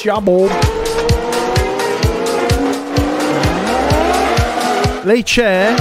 siamo. Lei c'è?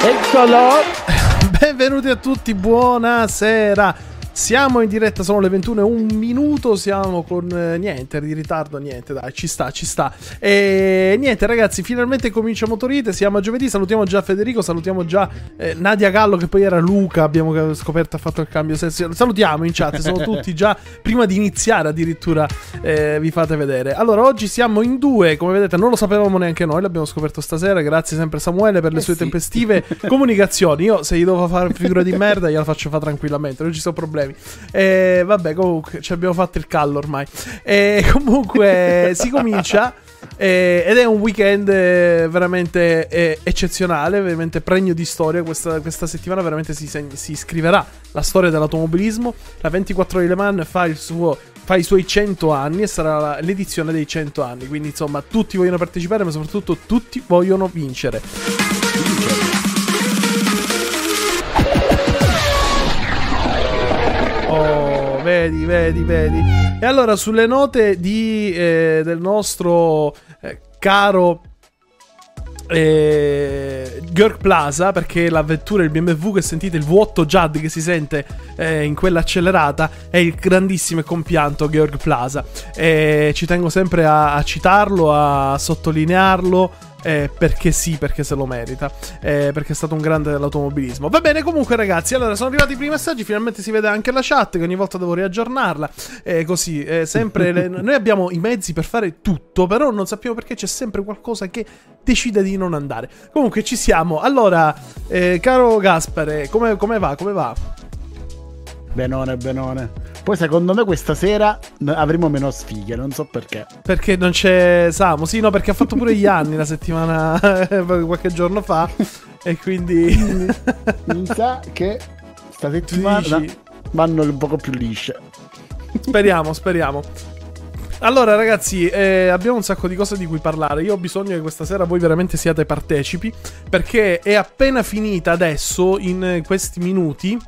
Eccolo. Benvenuti a tutti, buonasera. Siamo in diretta, sono le 21 e un minuto, siamo con eh, niente di ritardo, niente, dai, ci sta, ci sta. E niente ragazzi, finalmente comincia Motorite, siamo a giovedì, salutiamo già Federico, salutiamo già eh, Nadia Gallo che poi era Luca, abbiamo scoperto ha fatto il cambio sessione. Salutiamo in chat, sono tutti già, prima di iniziare addirittura eh, vi fate vedere. Allora, oggi siamo in due, come vedete non lo sapevamo neanche noi, l'abbiamo scoperto stasera, grazie sempre Samuele per le Eh sue sì. tempestive comunicazioni. Io se gli devo fare figura di merda gliela faccio fare tranquillamente, non ci sono problemi. E vabbè, comunque ci abbiamo fatto il callo ormai. E comunque si comincia. eh, ed è un weekend eh, veramente eh, eccezionale, veramente pregno di storia. Questa, questa settimana veramente si, si scriverà la storia dell'automobilismo. La 24 ore di Le Mans fa, il suo, fa i suoi 100 anni e sarà l'edizione dei 100 anni. Quindi insomma tutti vogliono partecipare, ma soprattutto tutti vogliono vincere. Oh, vedi, vedi, vedi. E allora, sulle note di, eh, del nostro eh, caro eh, Görg Plaza, perché la vettura, il BMW che sentite, il V8 JAD che si sente eh, in quella accelerata, è il grandissimo compianto Görg Plaza. E ci tengo sempre a, a citarlo, a sottolinearlo. Eh, perché sì, perché se lo merita. eh, perché è stato un grande dell'automobilismo. Va bene, comunque, ragazzi. Allora, sono arrivati i primi messaggi. Finalmente si vede anche la chat. Che ogni volta devo riaggiornarla. Eh, così, eh, sempre. le- noi abbiamo i mezzi per fare tutto. Però non sappiamo perché c'è sempre qualcosa che decide di non andare. Comunque, ci siamo. Allora, eh, caro Gaspare, come, come va? Come va? Benone, benone. Poi secondo me questa sera avremo meno sfighe, non so perché. Perché non c'è Samu? Sì, no, perché ha fatto pure gli anni la settimana. qualche giorno fa. E quindi. Mi sa che sta settimana vanno un poco più lisce. Speriamo, speriamo. Allora, ragazzi, eh, abbiamo un sacco di cose di cui parlare. Io ho bisogno che questa sera voi veramente siate partecipi. Perché è appena finita adesso, in questi minuti.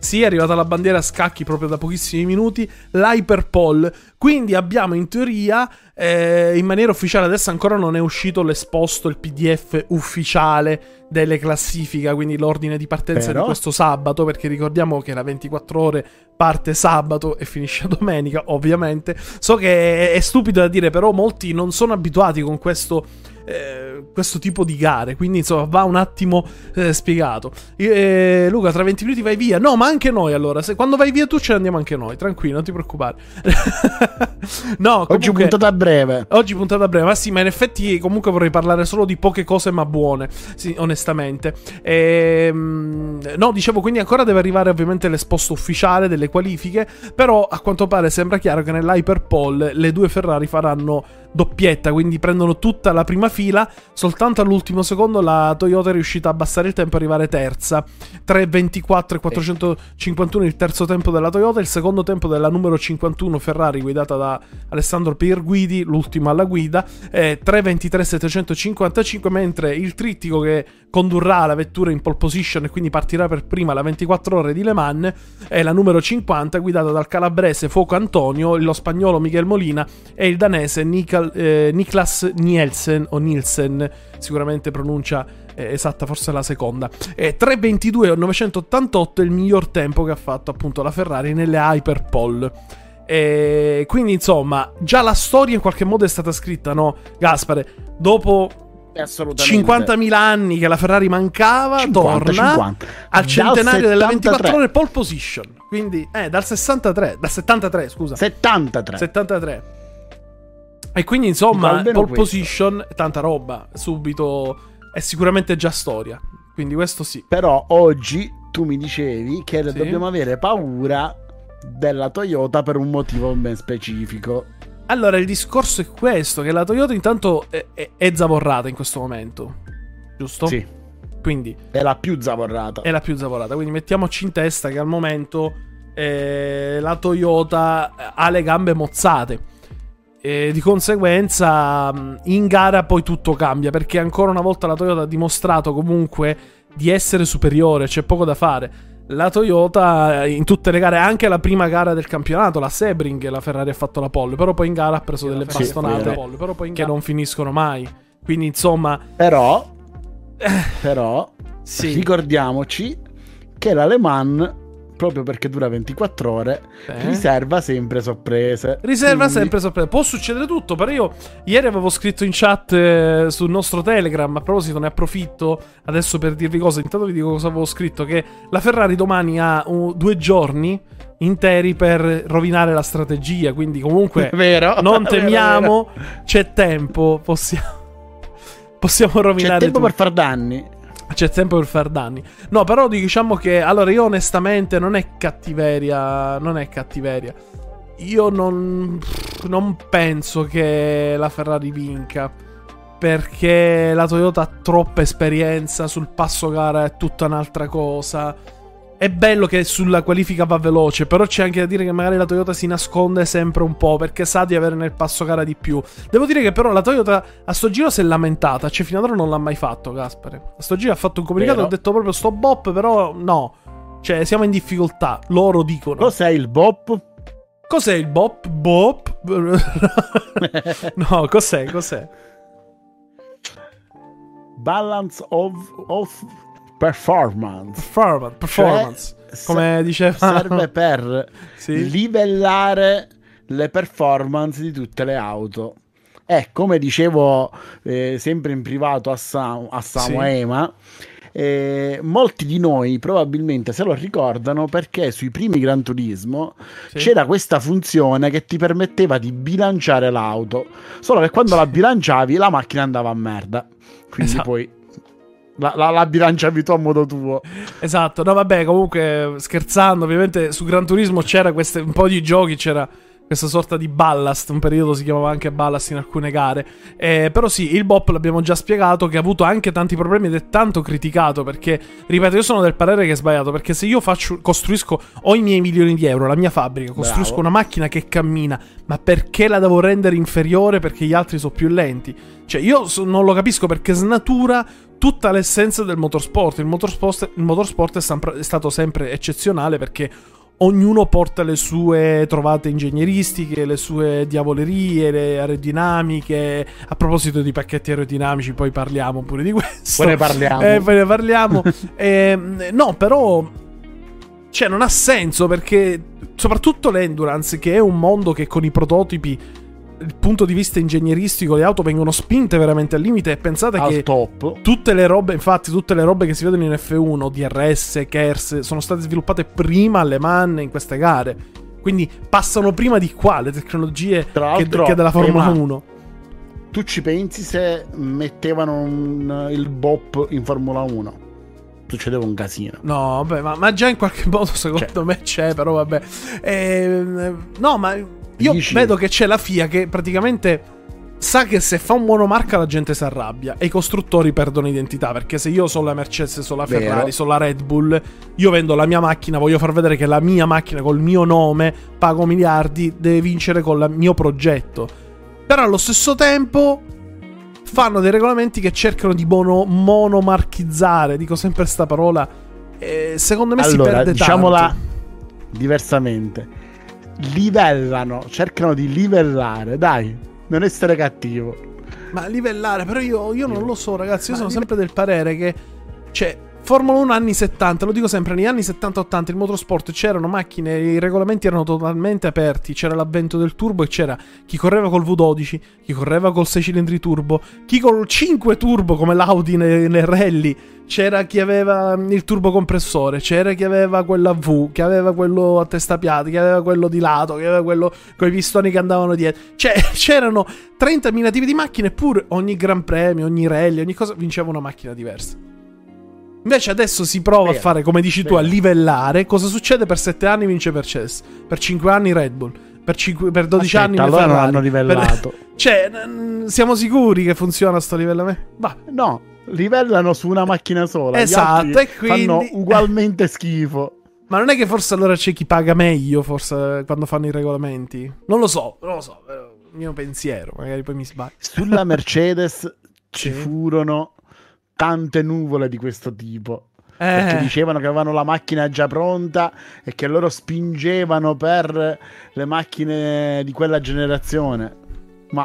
Sì, è arrivata la bandiera a scacchi proprio da pochissimi minuti. L'Hyperpole. Quindi abbiamo in teoria, eh, in maniera ufficiale, adesso ancora non è uscito l'esposto, il PDF ufficiale delle classifiche, quindi l'ordine di partenza Però? di questo sabato, perché ricordiamo che la 24 ore parte sabato e finisce domenica, ovviamente. So che è, è stupido da dire, però molti non sono abituati con questo, eh, questo tipo di gare, quindi insomma va un attimo eh, spiegato. Eh, Luca, tra 20 minuti vai via. No, ma anche noi allora, se, quando vai via tu ce ne andiamo anche noi, tranquillo, non ti preoccupare. no, Oggi comunque- puntata breve. Oggi puntata breve, ma sì, ma in effetti comunque vorrei parlare solo di poche cose ma buone, sì, onestamente. Ehm, no, dicevo, quindi ancora deve arrivare ovviamente l'esposto ufficiale delle qualifiche, però a quanto pare sembra chiaro che nell'Hyperpole le due Ferrari faranno doppietta, quindi prendono tutta la prima fila, soltanto all'ultimo secondo la Toyota è riuscita a abbassare il tempo e arrivare terza. 3.24 e 451 il terzo tempo della Toyota, il secondo tempo della numero 51 Ferrari guidata da Alessandro Pierguidi, l'ultimo alla guida, è 3.23 755, mentre il trittico che condurrà la vettura in pole position e quindi partirà per prima la 24 ore di Le Mans è la numero 50 guidata dal calabrese Foco Antonio, lo spagnolo Miguel Molina e il danese Nikal- eh, Niklas Nielsen o Nielsen, sicuramente pronuncia eh, esatta, forse la seconda. E 3.22 988 è il miglior tempo che ha fatto appunto la Ferrari nelle Hyperpole. E quindi insomma, già la storia in qualche modo è stata scritta, no? Gaspare, dopo Assolutamente. 50.000 anni che la Ferrari mancava, 50, torna 50. al centenario della 24 73. ore pole position. Quindi, eh, dal 63, dal 73, scusa. 73. 73. E quindi, insomma, pole questo. position, tanta roba. Subito è sicuramente già storia. Quindi, questo sì. Però oggi tu mi dicevi che Sì. dobbiamo avere paura della Toyota per un motivo ben specifico. Allora, il discorso è questo: che la Toyota intanto è, è- è zavorrata in questo momento. Giusto? Sì, Quindi è la più zavorrata. è la più zavorata. Quindi mettiamoci in testa che al momento eh, la Toyota ha le gambe mozzate. E di conseguenza mh, in gara poi tutto cambia perché ancora una volta la Toyota ha dimostrato comunque di essere superiore, c'è poco da fare. la Toyota in tutte le gare, anche la prima gara del campionato, la Sebring, la Ferrari ha fatto la pole, però poi in gara ha preso delle Sì, bastonate vero. che che non finiscono mai. Quindi insomma, Però, però sì, ricordiamoci che la Le Mans, proprio perché dura 24 ore, eh. riserva sempre sorprese. Riserva Quindi- sempre sorpresa. Può succedere tutto, però io ieri avevo scritto in chat eh, sul nostro Telegram, a proposito ne approfitto adesso per dirvi cosa, intanto vi dico cosa avevo scritto, che la Ferrari domani ha uh, due giorni interi per rovinare la strategia, quindi comunque Vero? non Vero, temiamo, c'è tempo, possiamo... Possiamo vero. rovinare C'è tempo tutto. per far danni. C'è tempo per far danni. No, però diciamo che allora io onestamente non è cattiveria, non è cattiveria. Io non non penso che la Ferrari vinca perché la Toyota ha troppa esperienza, sul passo gara è tutta un'altra cosa. È bello che sulla qualifica va veloce, però c'è anche da dire che magari la Toyota si nasconde sempre un po' perché sa di avere nel passo gara di più. Devo dire che però la Toyota a sto giro si è lamentata, cioè fino ad ora non l'ha mai fatto Gaspare. A sto giro ha fatto un comunicato, Vero. ha detto proprio sto bop, però no. Cioè siamo in difficoltà, loro dicono. Cos'è il bop? Cos'è il bop? Bop? no, cos'è? Cos'è? Balance of, of performance. Performance. performance. Cioè, Come diceva... serve per Sì. livellare le performance di tutte le auto. E come dicevo eh, sempre in privato a, Sam, a Samu Sì. Eh, molti di noi probabilmente se lo ricordano perché sui primi Gran Turismo Sì. c'era questa funzione che ti permetteva di bilanciare l'auto, solo che quando la bilanciavi la macchina andava a merda. Quindi Esatto. poi la, la- la bilanciavi tu a modo tuo. Esatto, no vabbè, comunque scherzando, ovviamente su Gran Turismo c'era queste, un po' di giochi, c'era questa sorta di ballast, un periodo si chiamava anche ballast in alcune gare. Eh, però sì, il BOP l'abbiamo già spiegato che ha avuto anche tanti problemi ed è tanto criticato perché, ripeto, io sono del parere che è sbagliato perché se io faccio, costruisco, ho i miei milioni di euro, la mia fabbrica, costruisco Bravo. una macchina che cammina, ma perché la devo rendere inferiore perché gli altri sono più lenti? Cioè io so- non lo capisco perché snatura tutta l'essenza del motorsport. Il motorsport, il motorsport è, sempre- è stato sempre eccezionale perché ognuno porta le sue trovate ingegneristiche, le sue diavolerie, le aerodinamiche. A proposito di pacchetti aerodinamici, poi parliamo pure di questo. Poi ne parliamo. Eh, poi ne parliamo. Ehm, no, però. Cioè, non ha senso perché. Soprattutto l'endurance, che è un mondo che con i prototipi. Il punto di vista ingegneristico, le auto vengono spinte veramente al limite. E pensate al che top. tutte le robe, infatti, tutte le robe che si vedono in F1, DRS, KERS, sono state sviluppate prima alle man in queste gare. Quindi passano prima di qua le tecnologie che, che della Formula eh, ma 1. Tu ci pensi se mettevano un- il bop in Formula 1? Succedeva un casino. No, vabbè, ma, ma già in qualche modo secondo Cioè. me c'è, però vabbè. Ehm, no, ma io Dici- vedo che c'è la FIA che praticamente sa che se fa un monomarca la gente si arrabbia e i costruttori perdono identità, perché se io sono la Mercedes, sono la Vero. Ferrari, sono la Red Bull, io vendo la mia macchina, voglio far vedere che la mia macchina col mio nome, pago miliardi, deve vincere con il mio progetto. Però allo stesso tempo fanno dei regolamenti che cercano di mono- monomarchizzare, dico sempre sta parola, e secondo me si allora, perde diciamola tanto. diversamente. Livellano, cercano di livellare, dai, non essere cattivo. Ma livellare, però io, io non lo so, ragazzi. Io Ma sono live- sempre del parere che. Cioè, Formula 1 anni 70, lo dico sempre, negli anni 70-80 il motorsport c'erano macchine, i regolamenti erano totalmente aperti, c'era l'avvento del turbo e c'era chi correva col V12, chi correva col 6 cilindri turbo, chi col 5 turbo come l'Audi nel, nel rally, c'era chi aveva il turbo compressore, c'era chi aveva quello a V, chi aveva quello a testa piatta, chi aveva quello di lato, chi aveva quello con i pistoni che andavano dietro. Cioè, c'erano 30.000 tipi di macchine, eppure ogni gran premio, ogni rally, ogni cosa vinceva una macchina diversa. Invece adesso si prova a Vero, fare, come dici tu, a livellare. Cosa succede per 7 anni vince Mercedes, per 5 anni Red Bull, per, cinque- per 12 Aspetta, anni allora non Ferrari. hanno livellato. Per- Cioè, siamo sicuri che funziona sto livellamento? Va. No, livellano su una macchina sola. Esatto, e quindi- fanno ugualmente schifo. Ma non è che forse allora c'è chi paga meglio, forse, quando fanno i regolamenti? Non lo so, non lo so, il mio pensiero, magari poi mi sbaglio. Sulla Mercedes ci Sì. furono tante nuvole di questo tipo. Perché dicevano che avevano la macchina già pronta e che loro spingevano per le macchine di quella generazione. Ma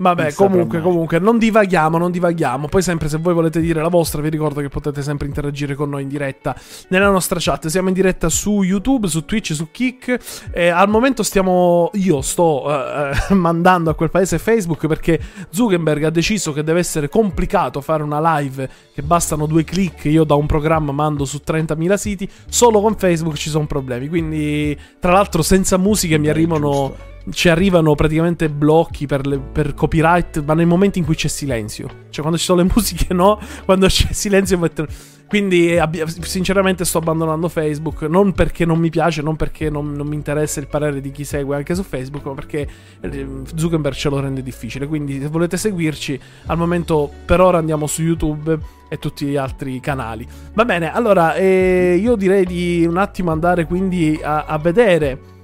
Vabbè, comunque, comunque, non divaghiamo, non divaghiamo. Poi sempre se voi volete dire la vostra, vi ricordo che potete sempre interagire con noi in diretta nella nostra chat. Siamo in diretta su YouTube, su Twitch, su Kick. E al momento stiamo, io sto uh, mandando a quel paese Facebook perché Zuckerberg ha deciso che deve essere complicato fare una live, che bastano due click, io da un programma mando su 30.000 siti. Solo con Facebook ci sono problemi. Quindi, tra l'altro, senza musiche mi arrivano... Ci arrivano praticamente blocchi per, le, per, copyright, ma nei momenti in cui c'è silenzio. Cioè, quando ci sono le musiche, no. Quando c'è silenzio, mettono. Quindi, abbia, sinceramente, sto abbandonando Facebook. Non perché non mi piace, non perché non, non, mi interessa il parere di chi segue anche su Facebook, ma perché eh, Zuckerberg ce lo rende difficile. Quindi, se volete seguirci, al momento, per ora andiamo su YouTube e tutti gli altri canali. Va bene, allora, eh, io direi di un attimo andare quindi a, a vedere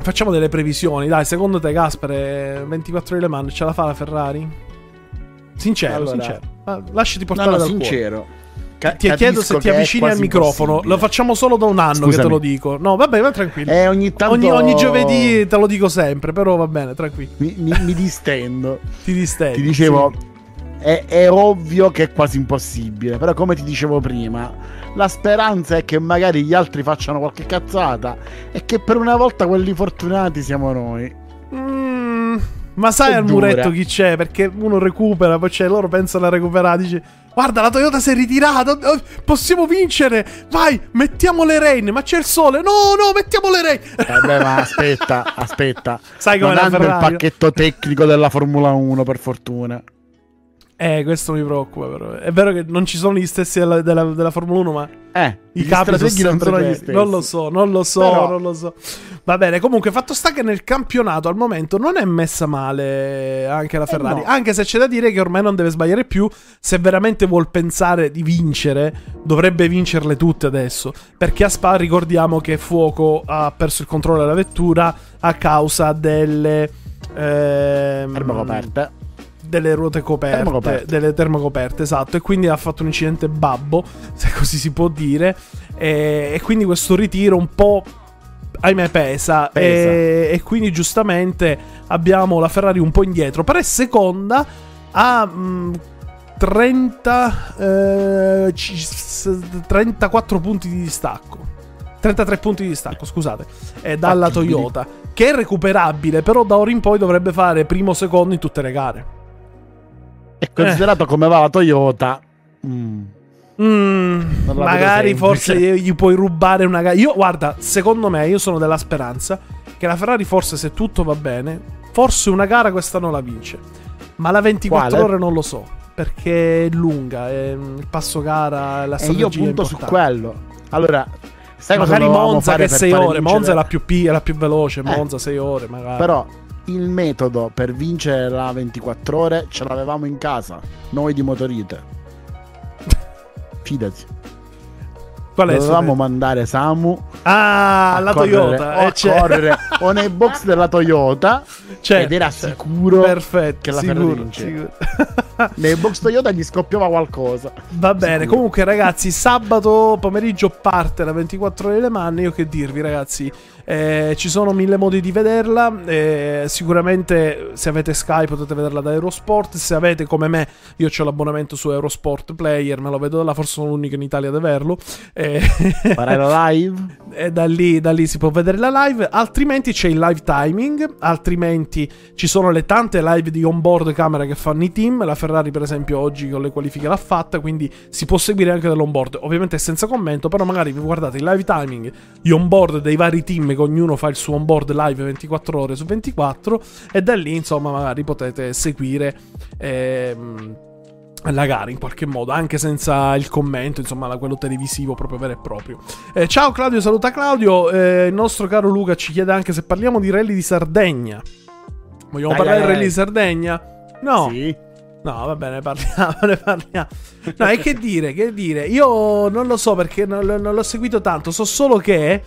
Facciamo delle previsioni. Dai, secondo te, Gaspare, 24 ore Le Mans, ce la fa la Ferrari? Sincero, allora, sincero. Ah, lasciati portare no, no, sincero. Ca- ti chiedo se ti avvicini al microfono. Lo facciamo solo da un anno Scusami. che te lo dico. No, vabbè, vai tranquillo. Eh, ogni, tanto... ogni, ogni, giovedì te lo dico sempre, però va bene, tranquillo. Mi, mi, mi distendo. ti distendi. Ti dicevo, sì. È, è ovvio che è quasi impossibile. Però, come ti dicevo prima la speranza è che magari gli altri facciano qualche cazzata e che per una volta quelli fortunati siamo noi. Mm, ma sai è al dura. muretto chi c'è? Perché uno recupera, poi c'è, loro pensano a recuperare, dice Guarda, la Toyota si è ritirata. Oh, possiamo vincere. Vai, mettiamo le rain. Ma c'è il sole. No, no, mettiamo le rain. Vabbè, ma aspetta, aspetta. Sai come non hanno il pacchetto tecnico della Formula 1, per fortuna. Eh, questo mi preoccupa però. È vero che non ci sono gli stessi della, della, della Formula 1, ma eh, i capi sono, non sono gli stessi. Non lo so, non lo so, però... non lo so. Va bene, comunque fatto sta che nel campionato al momento non è messa male anche la eh, Ferrari, eh no. anche se c'è da dire che ormai non deve sbagliare più, se veramente vuol pensare di vincere, dovrebbe vincerle tutte adesso, perché a Spa ricordiamo che Fuoco ha perso il controllo della vettura a causa delle ehm, termocoperte delle ruote coperte, termocoperte. delle termocoperte, esatto, e quindi ha fatto un incidente babbo, se così si può dire, e, e quindi questo ritiro un po' ahimè pesa, pesa. E, e, quindi giustamente abbiamo la Ferrari un po' indietro, però è seconda a mh, 30 eh, 34 punti di distacco. 33 punti di distacco, scusate, è dalla Toyota, che è recuperabile, però da ora in poi dovrebbe fare primo secondo in tutte le gare. E considerato eh. come va la Toyota... Mm. Mm, magari forse gli puoi rubare una gara. Io, guarda, secondo me, io sono della speranza che la Ferrari, forse se tutto va bene, forse una gara questa non la vince. Ma la 24 Quale? ore non lo so. Perché è lunga, è il passo gara, la strategia. E io punto su quello. Allora, sai magari Monza che 6 ore. Monza è la più, p- è la più veloce. Eh. Monza 6 ore, magari. Però il metodo per vincere la 24 ore ce l'avevamo in casa, noi di Motorite. Fidati. Qual è Dovevamo mandare Samu ah, la Toyota o, eh, correre o nei box della Toyota certo, ed era sicuro perfetto, che la sicuro, vince. nei box Toyota gli scoppiava qualcosa. Va bene, sicuro. comunque ragazzi, sabato pomeriggio parte la 24 ore Le Mani, io che dirvi ragazzi, eh, ci sono mille modi di vederla. Eh, sicuramente, se avete Sky, potete vederla da Eurosport. Se avete come me, io ho l'abbonamento su Eurosport Player, me lo vedo da là. Forse sono l'unico in Italia ad averlo. Eh, Farai la live? E da lì, da lì si può vedere la live. Altrimenti c'è il live timing. Altrimenti ci sono le tante live di onboard camera che fanno i team. La Ferrari, per esempio, oggi con le qualifiche l'ha fatta. Quindi si può seguire anche dall'onboard. Ovviamente senza commento, però magari vi guardate il live timing, gli onboard dei vari team che ognuno fa il suo onboard live 24 ore su 24 e da lì insomma magari potete seguire ehm, la gara in qualche modo, anche senza il commento, insomma, quello televisivo proprio vero e proprio. Eh, ciao Claudio, saluta Claudio. Eh, il nostro caro Luca ci chiede anche se parliamo di rally di Sardegna. Vogliamo dai, parlare del rally di Sardegna? No. Sì. No, va bene, parliamo, ne parliamo. No, e che dire, che dire? Io non lo so perché non, non l'ho seguito tanto, so solo che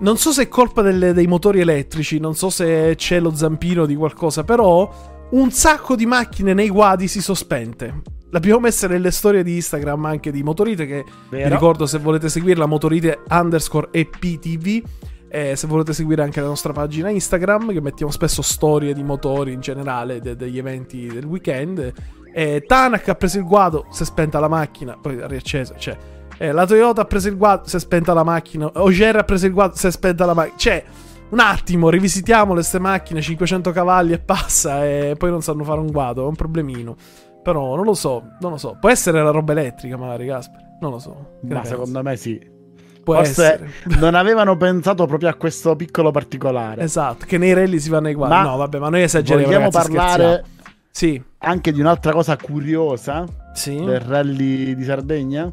non so se è colpa delle, dei motori elettrici, non so se c'è lo zampino di qualcosa, però un sacco di macchine nei guadi si sospente. L'abbiamo messa nelle storie di Instagram anche di Motorite che Vero? vi ricordo se volete seguirla Motorite underscore EPTV e se volete seguire anche la nostra pagina Instagram che mettiamo spesso storie di motori in generale de- degli eventi del weekend e Tanak ha preso il guado si è spenta la macchina poi ha riacceso cioè eh, la Toyota ha preso il guado si è spenta la macchina Ogier ha preso il guado si è spenta la macchina cioè un attimo rivisitiamo queste macchine 500 cavalli e passa e poi non sanno fare un guado è un problemino però non lo so, non lo so. Può essere la roba elettrica, magari, Gasper. Non lo so. Ma ne secondo me sì. Può Forse essere. non avevano pensato proprio a questo piccolo particolare. Esatto, che nei rally si vanno ai guadi. No, vabbè, ma noi esageriamo. Vogliamo ragazzi, parlare. Sì, anche di un'altra cosa curiosa sì. del rally di Sardegna?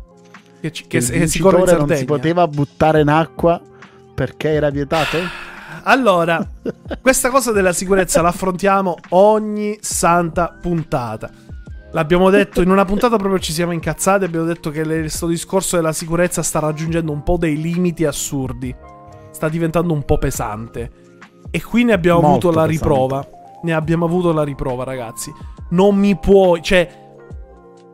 Che, ci- Che che, si corre in vincitore non Sardegna. si poteva buttare in acqua perché era vietato? Allora, questa cosa della sicurezza la affrontiamo ogni santa puntata. L'abbiamo detto in una puntata proprio ci siamo incazzati. Abbiamo detto che questo discorso della sicurezza sta raggiungendo un po' dei limiti assurdi. Sta diventando un po' pesante. E qui ne abbiamo Molto avuto la pesante. riprova. Ne abbiamo avuto la riprova, ragazzi. Non mi puoi. Cioè.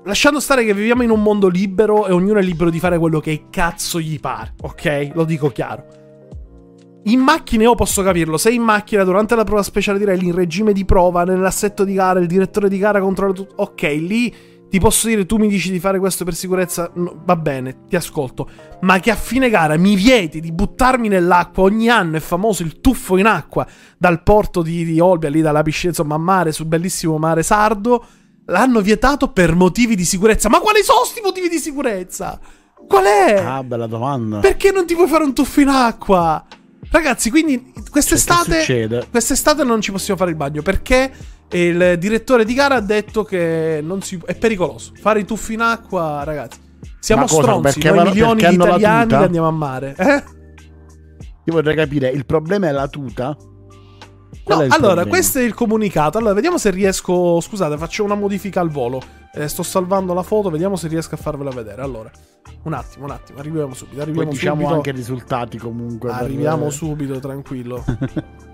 Lasciando stare che viviamo in un mondo libero e ognuno è libero di fare quello che cazzo gli pare, ok? Lo dico chiaro. In macchina io posso capirlo. Se in macchina durante la prova speciale di rally in regime di prova, nell'assetto di gara, il direttore di gara controlla tutto. Ok, lì ti posso dire, tu mi dici di fare questo per sicurezza. no, va bene, ti ascolto. Ma che a fine gara mi vieti di buttarmi nell'acqua. Ogni anno è famoso il tuffo in acqua dal porto di, di Olbia, lì dalla piscina, insomma, a mare, sul bellissimo mare sardo. L'hanno vietato per motivi di sicurezza. Ma quali sono sti motivi di sicurezza? Qual è? Ah, bella domanda. Perché non ti puoi fare un tuffo in acqua? Ragazzi, quindi Cioè, quest'estate. succede? quest'estate non ci possiamo fare il bagno perché il direttore di gara ha detto che non si, è pericoloso. Fare i tuffi in acqua, ragazzi. Siamo cosa, stronzi, perché noi milioni di italiani che andiamo a mare. Eh? Io vorrei capire, il problema è la tuta? Qual No, è il allora, problema? questo è il comunicato. Allora, vediamo se riesco. Scusate, faccio una modifica al volo. Eh, sto salvando la foto, vediamo se riesco a farvela vedere. Allora, un attimo, un attimo, arriviamo subito. Poi Arriviamo diciamo subito. anche i risultati comunque. per- Arriviamo subito, tranquillo.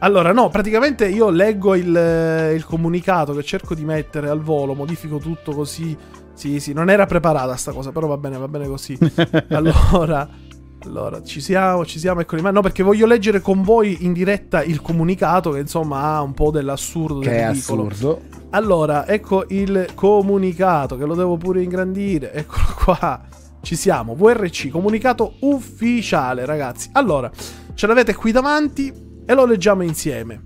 Allora, no, praticamente io leggo il, il comunicato che cerco di mettere al volo, modifico tutto così. Sì, sì, non era preparata sta cosa, però va bene, va bene così. Allora, allora, ci siamo, ci siamo, eccoli. Ma no, perché voglio leggere con voi in diretta il comunicato che insomma ha un po' dell'assurdo, Che del è ridicolo. assurdo. Allora, ecco il comunicato che lo devo pure ingrandire. Eccolo qua. Ci siamo. VRC, comunicato ufficiale, ragazzi. Allora, ce l'avete qui davanti e lo leggiamo insieme.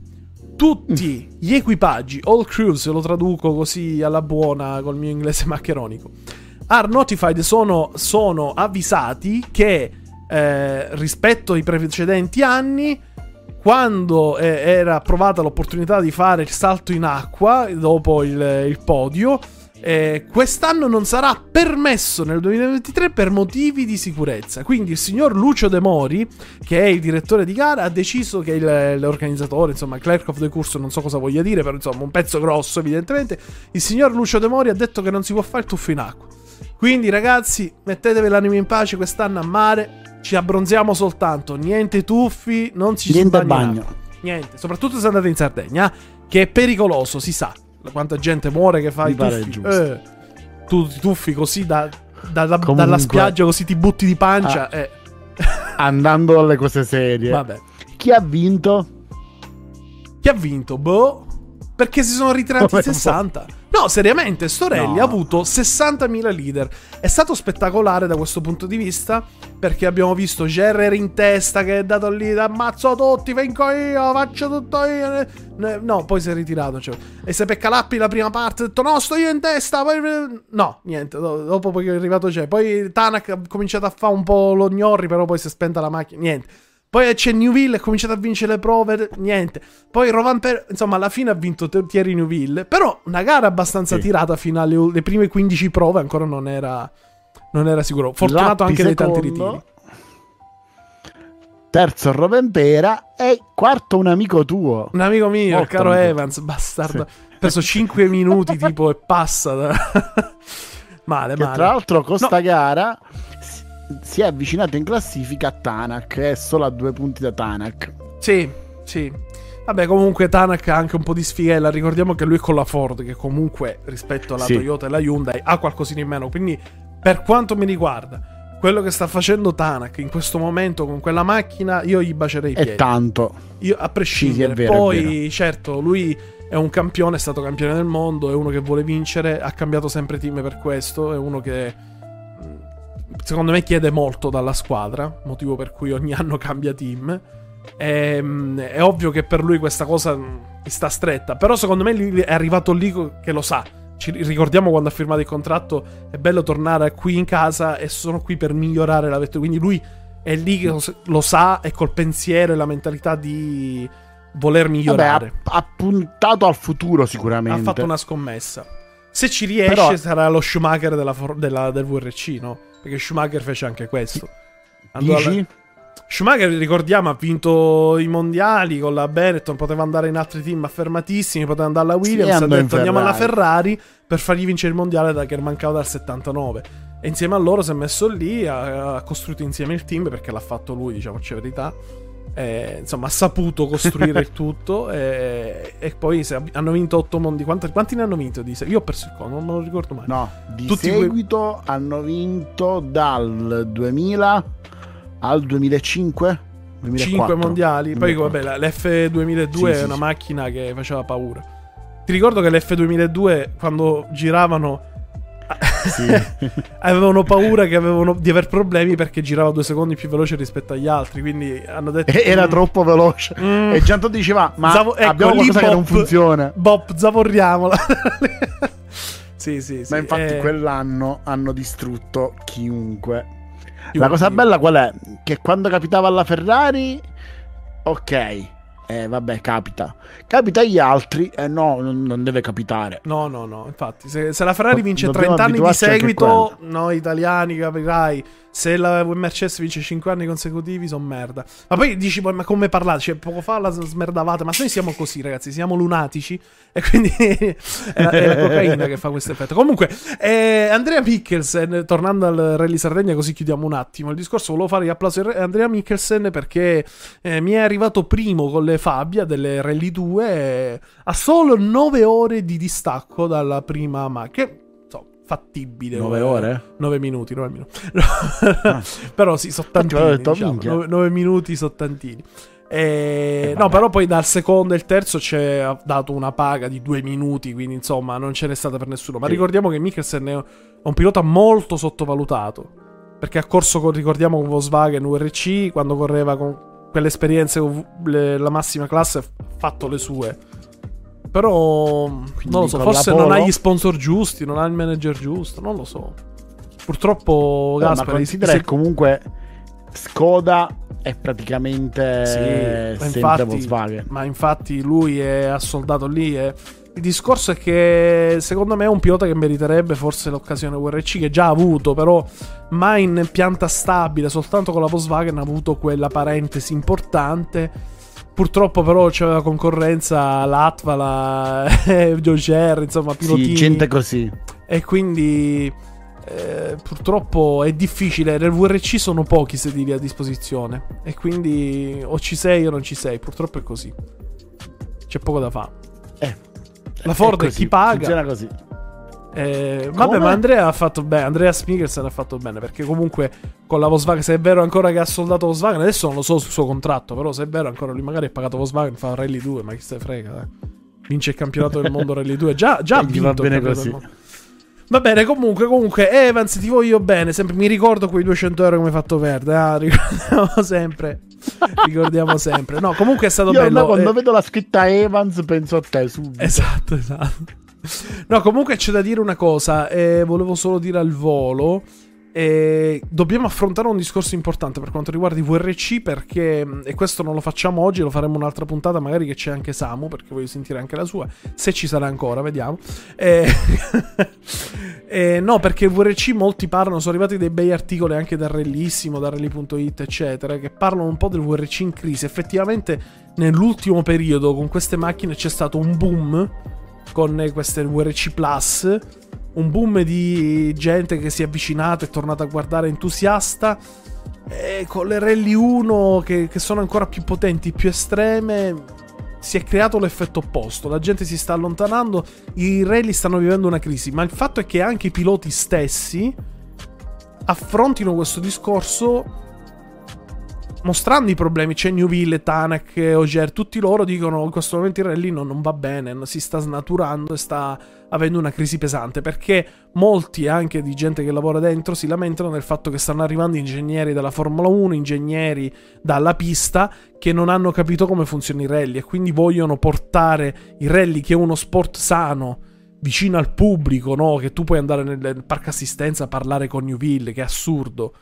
Tutti gli equipaggi, all crews, lo traduco così alla buona col mio inglese maccheronico, are notified, sono, sono avvisati che eh, rispetto ai precedenti anni quando eh, era approvata l'opportunità di fare il salto in acqua dopo il, il podio, eh, quest'anno non sarà permesso nel 2023 per motivi di sicurezza. Quindi il signor Lucio De Mori, che è il direttore di gara, ha deciso che il- l'organizzatore, insomma, clerk of the course, non so cosa voglia dire, però insomma, un pezzo grosso evidentemente, il signor Lucio De Mori ha detto che non si può fare il tuffo in acqua. Quindi ragazzi, mettetevi l'anima in pace quest'anno a mare, ci abbronziamo soltanto, niente tuffi, non ci Niente si bagna in bagno. Niente, soprattutto se andate in Sardegna, che è pericoloso, si sa. Quanta gente muore che fa Mi i tuffi. Eh, tu ti tuffi così da- dalla, Comunque- dalla spiaggia, così ti butti di pancia. Ah. eh, Andando alle cose serie. vabbè. Chi ha vinto? Chi ha vinto? Boh. Perché si sono ritirati Come 60. No, seriamente, Storelli No. ha avuto 60.000 leader. È stato spettacolare da questo punto di vista. Perché abbiamo visto Gerrer in testa che è dato lì, ammazzo tutti, vengo io, faccio tutto io. No, poi si è ritirato. Cioè. E se Peccalappi la prima parte ha detto no, sto io in testa. Poi... No, niente. do- Dopo poi è arrivato c'è. Poi Tanak ha cominciato a fare un po' lo gnorri, però poi si è spenta la macchina. Niente. Poi c'è Newville, ha cominciato a vincere le prove, niente. Poi Rovan Per, insomma, alla fine ha vinto Thierry Newville. Però una gara abbastanza Sì. tirata fino alle le prime 15 prove, ancora non era, non era sicuro. Fortunato Lappi anche dai tanti secondo, ritiri. Terzo Rovempera e quarto un amico tuo. Un amico mio, Molto caro amico. Evans, bastardo. Ha preso 5 minuti tipo e passa. male, Che male. tra l'altro con sta gara si- è avvicinato in classifica a Tanak, è solo a due punti da Tanak. Sì, sì. Vabbè, comunque Tanak ha anche un po' di sfigella. Ricordiamo che lui con la Ford, che comunque rispetto alla Sì. Toyota e alla Hyundai ha qualcosina in meno. Quindi, per quanto mi riguarda, quello che sta facendo Tanak in questo momento con quella macchina, io gli bacerei i È piedi. tanto. Io a prescindere. Sì, vero, Poi, certo, lui è un campione, è stato campione del mondo, è uno che vuole vincere, ha cambiato sempre team per questo, è uno che secondo me chiede molto dalla squadra, motivo per cui ogni anno cambia team. Ehm, è ovvio che per lui questa cosa gli sta stretta, però secondo me è arrivato lì che lo sa. Ci ricordiamo quando ha firmato il contratto, è bello tornare qui in casa e sono qui per migliorare la vettura. Quindi lui è lì che lo sa e col pensiero e la mentalità di voler Vabbè, migliorare. ha, ha puntato al futuro ha sicuramente. fatto una scommessa. Se ci riesce, Però- sarà lo Schumacher della della- del VRC, no? Perché Schumacher fece anche questo. Andò alla- Dici? Schumacher, ricordiamo, ha vinto i mondiali con la Benetton, poteva andare in altri team affermatissimi, poteva andare alla Williams, ha andò in detto andiamo alla Ferrari." Ferrari per fargli vincere il mondiale da che mancava dal 79. E insieme a loro si è messo lì, ha, ha costruito insieme il team perché l'ha fatto lui, diciamoci la verità. E, insomma, ha saputo costruire il tutto. E, e poi se- hanno vinto 8 mondi. Quanti, quanti ne hanno vinto? Di Io ho perso il conto, non me lo ricordo mai. No, di Tutti seguito hanno vinto dal 2000 al 2005. 2004. 5 mondiali. Poi, 2004. vabbè, la- l'F2002 Sì, è una sì. macchina che faceva paura. Ti ricordo che l'F2002, quando giravano, Sì. avevano paura che avevano, di aver problemi perché girava due secondi più veloce rispetto agli altri. Quindi hanno detto. Era "Mm, troppo veloce. mm, E Gianto diceva: Ma Zavo- ecco, abbiamo qualcosa che non funziona. Bob, zavorriamola. sì, sì, sì. Ma infatti, eh, quell'anno hanno distrutto chiunque. chiunque- La cosa bella qual è? Che quando capitava alla Ferrari, ok, eh, vabbè, capita. Capita agli altri, e no, non, non deve capitare. No, no, no, infatti, se, se la Ferrari vince dobbiamo 30 anni di seguito, noi italiani capirai, se la Mercedes vince 5 anni consecutivi, sono merda. Ma poi dici, "Poi, ma come parlate? Cioè, poco fa la smerdavate, ma noi siamo così, ragazzi, siamo lunatici, e quindi è, la, è la cocaina che fa questo effetto. Comunque, eh, Andrea Mikkelsen, tornando al Rally Sardegna, così chiudiamo un attimo il discorso, volevo fare gli applausi a Andrea Mikkelsen perché eh, mi è arrivato primo con le Fabia delle Rally 2 eh, a solo 9 ore di distacco dalla prima macchina. Che so, fattibile. 9 eh, ore? 9 minuti, 9 minuti. però sì, sono Infatti avevo tantini. detto, Diciamo, minchia. 9, 9 minuti sono tantini. Eh, no, però poi dal secondo e il terzo ci ha dato una paga di due minuti, quindi insomma non ce n'è stata per nessuno. Ma Sì. ricordiamo che Mikkelsen è un pilota molto sottovalutato. Perché ha corso, con, ricordiamo, con Volkswagen URC, quando correva con quelle esperienze le- la massima classe, ha fatto le sue. Però, non lo so, forse non ha gli sponsor giusti, non ha il manager giusto, non lo so. Purtroppo, Eh, ma Gaspari, considera se- che comunque Skoda è praticamente Sì, ma sempre infatti- Volkswagen. Ma infatti lui è assoldato lì. E... Il discorso è che secondo me è un pilota che meriterebbe forse l'occasione WRC che già ha avuto, però mai in pianta stabile, soltanto con la Volkswagen ha avuto quella parentesi importante. Purtroppo però c'era la concorrenza, l'Atvala, Joger, insomma, pilotini. Sì, gente così. E quindi eh, purtroppo è difficile. Nel VRC sono pochi sedili a disposizione. E quindi o ci sei o non ci sei. Purtroppo è così. C'è poco da fare. Eh, La Ford è così, chi paga. Funziona così. Eh, vabbè, ma Andrea ha fatto bene. Andrea Smiggelsen ha fatto bene. Perché comunque con la Volkswagen, se è vero ancora che ha soldato Volkswagen, adesso non lo so sul suo contratto. Però se è vero ancora lui magari è pagato Volkswagen, fa un Rally 2. Ma chi se frega, dai. Vince il campionato del mondo Rally 2. Già, già ha vinto va bene così. Va bene, comunque, comunque, Evans, ti voglio bene. Sempre, mi ricordo quei 200 euro che mi hai fatto perdere. Ah, ricordiamo sempre. ricordiamo sempre. No, comunque è stato Io bello. no, quando eh, vedo la scritta Evans penso a te subito. Esatto, esatto. No, comunque c'è da dire una cosa. eh, volevo solo dire al volo. Eh, dobbiamo affrontare un discorso importante per quanto riguarda i VRC perché, e questo non lo facciamo oggi, lo faremo un'altra puntata, magari che c'è anche Samu, perché voglio sentire anche la sua, se ci sarà ancora, vediamo. Eh, eh, no, perché il VRC molti parlano, sono arrivati dei bei articoli anche da Rallissimo, da Rally.it, eccetera, che parlano un po' del VRC in crisi. Effettivamente nell'ultimo periodo con queste macchine c'è stato un boom con queste VRC Plus, un boom di gente che si è avvicinata e è tornata a guardare entusiasta. E con le Rally 1 che, che sono ancora più potenti, più estreme, si è creato l'effetto opposto, la gente si sta allontanando, i rally stanno vivendo una crisi, ma il fatto è che anche i piloti stessi affrontino questo discorso mostrando i problemi. C'è Newville, Tanak, Ogier, tutti loro dicono in questo momento il rally non, va bene, si sta snaturando e sta avendo una crisi pesante perché molti anche di gente che lavora dentro si lamentano del fatto che stanno arrivando ingegneri dalla Formula 1, ingegneri dalla pista che non hanno capito come funziona il rally e quindi vogliono portare il rally che è uno sport sano vicino al pubblico, no? Che tu puoi andare nel parco assistenza a parlare con Newville, che è assurdo.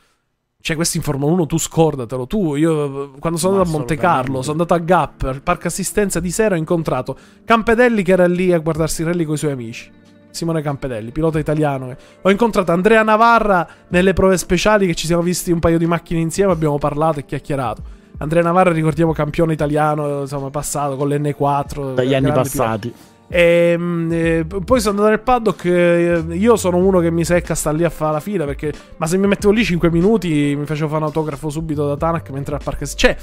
Cioè, questo in Formula 1 tu scordatelo. Tu, io quando sono andato a Monte Carlo, sono andato a Gap, al parco assistenza di sera, ho incontrato Campedelli che era lì a guardarsi i rally con i suoi amici. Simone Campedelli, pilota italiano. Ho incontrato Andrea Navarra nelle prove speciali che ci siamo visti un paio di macchine insieme, abbiamo parlato e chiacchierato. Andrea Navarra, ricordiamo, campione italiano, insomma, passato con l'N4. Dagli anni passati. Pilota. E, ehm, e, poi sono andato nel paddock. Eh, io sono uno che mi secca, sta lì a fare la fila. Perché, ma se mi mettevo lì 5 minuti, mi facevo fare un autografo subito da Tanak mentre al parco. Cioè,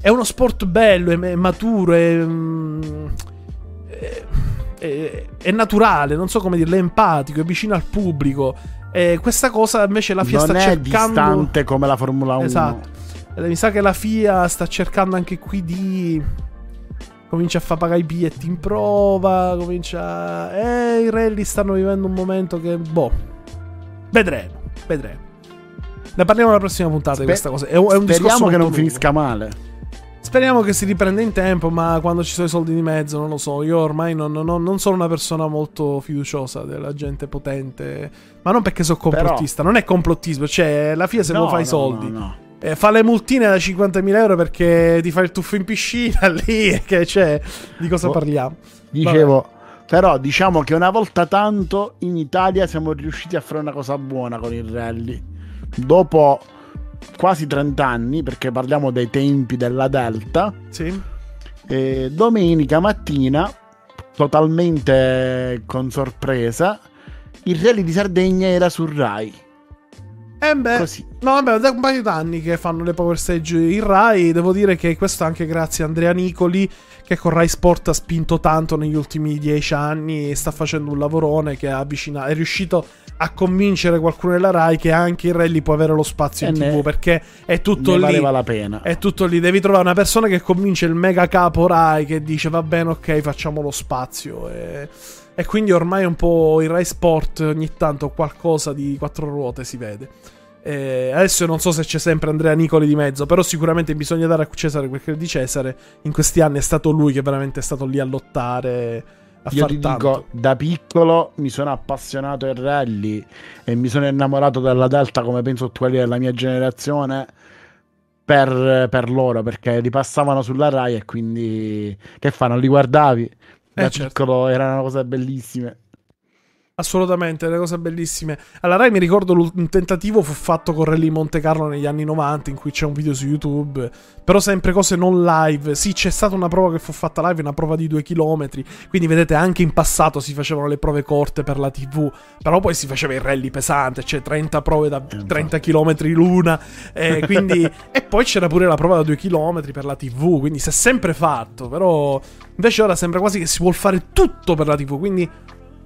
è uno sport bello, è, è maturo, mm, è, è, è, naturale. Non so come dirlo, è empatico, è vicino al pubblico. E questa cosa invece la FIA non sta cercando. Non è distante come la Formula 1. Esatto. Mi sa che la FIA sta cercando anche qui di comincia a far pagare i biglietti in prova, comincia... Eh, i rally stanno vivendo un momento che... Boh, vedremo, vedremo. Ne parliamo alla prossima puntata Sper- di questa cosa. È, è un speriamo che non lungo. finisca male. Speriamo che si riprenda in tempo, ma quando ci sono i soldi di mezzo, non lo so. Io ormai non, non, non sono una persona molto fiduciosa della gente potente. Ma non perché sono complottista, Però... non è complottismo. Cioè, la FIA se no, vuole fare i soldi. No, no eh, fa le multine da 50.000 euro perché ti fa il tuffo in piscina lì. Che c'è, di cosa oh, parliamo? Dicevo, Vabbè. però diciamo che una volta tanto in Italia siamo riusciti a fare una cosa buona con il rally. Dopo quasi 30 anni, perché parliamo dei tempi della Delta. Sì. Eh, domenica mattina, totalmente con sorpresa, il rally di Sardegna era su Rai. Eh beh, Così. no, vabbè, da un paio d'anni che fanno le power stage in Rai. Devo dire che questo anche grazie a Andrea Nicoli, che con Rai Sport ha spinto tanto negli ultimi dieci anni. E sta facendo un lavorone che ha avvicinato, è riuscito a convincere qualcuno della Rai che anche il rally può avere lo spazio e in tv perché è tutto ne lì. valeva la pena. È tutto lì. Devi trovare una persona che convince il mega capo Rai che dice va bene, ok, facciamo lo spazio. E e quindi ormai un po' il Rai Sport ogni tanto qualcosa di quattro ruote si vede. E adesso non so se c'è sempre Andrea Nicoli di mezzo, però sicuramente bisogna dare a Cesare quel che è di Cesare. In questi anni è stato lui che veramente è stato lì a lottare. A Io ti tanto. dico, da piccolo mi sono appassionato ai rally e mi sono innamorato della Delta come penso quelli della mia generazione. Per, per, loro perché li passavano sulla Rai e quindi che fanno? Li guardavi? da eh, certo. piccolo erano cose bellissime. Assolutamente, le cose bellissime. Alla Rai mi ricordo un tentativo fu fatto con Rally Monte Carlo negli anni 90 in cui c'è un video su YouTube, però sempre cose non live. Sì, c'è stata una prova che fu fatta live, una prova di due chilometri, quindi vedete anche in passato si facevano le prove corte per la TV, però poi si faceva il rally pesante, cioè 30 prove da 30 km l'una, eh, quindi... e poi c'era pure la prova da due chilometri per la TV, quindi si è sempre fatto, però invece ora sembra quasi che si vuol fare tutto per la TV, quindi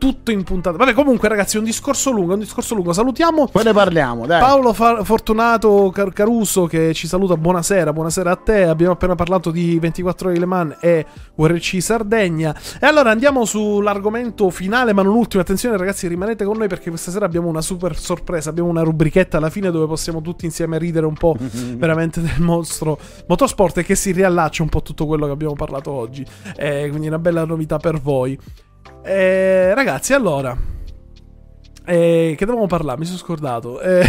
tutto in puntata. Vabbè, comunque, ragazzi, un discorso lungo. Un discorso lungo. Salutiamo. Poi ne parliamo. Dai. Paolo Fa- Fortunato Car- Caruso che ci saluta. Buonasera, buonasera a te. Abbiamo appena parlato di 24 ore di Le Mans e URC Sardegna. E allora andiamo sull'argomento finale, ma non ultimo. Attenzione, ragazzi, rimanete con noi perché questa sera abbiamo una super sorpresa. Abbiamo una rubrichetta alla fine dove possiamo tutti insieme ridere un po' veramente del mostro motorsport e che si riallaccia un po' tutto quello che abbiamo parlato oggi. Eh, quindi una bella novità per voi. Eh, ragazzi, allora. Eh, che dovevamo parlare? Mi sono scordato. Eh.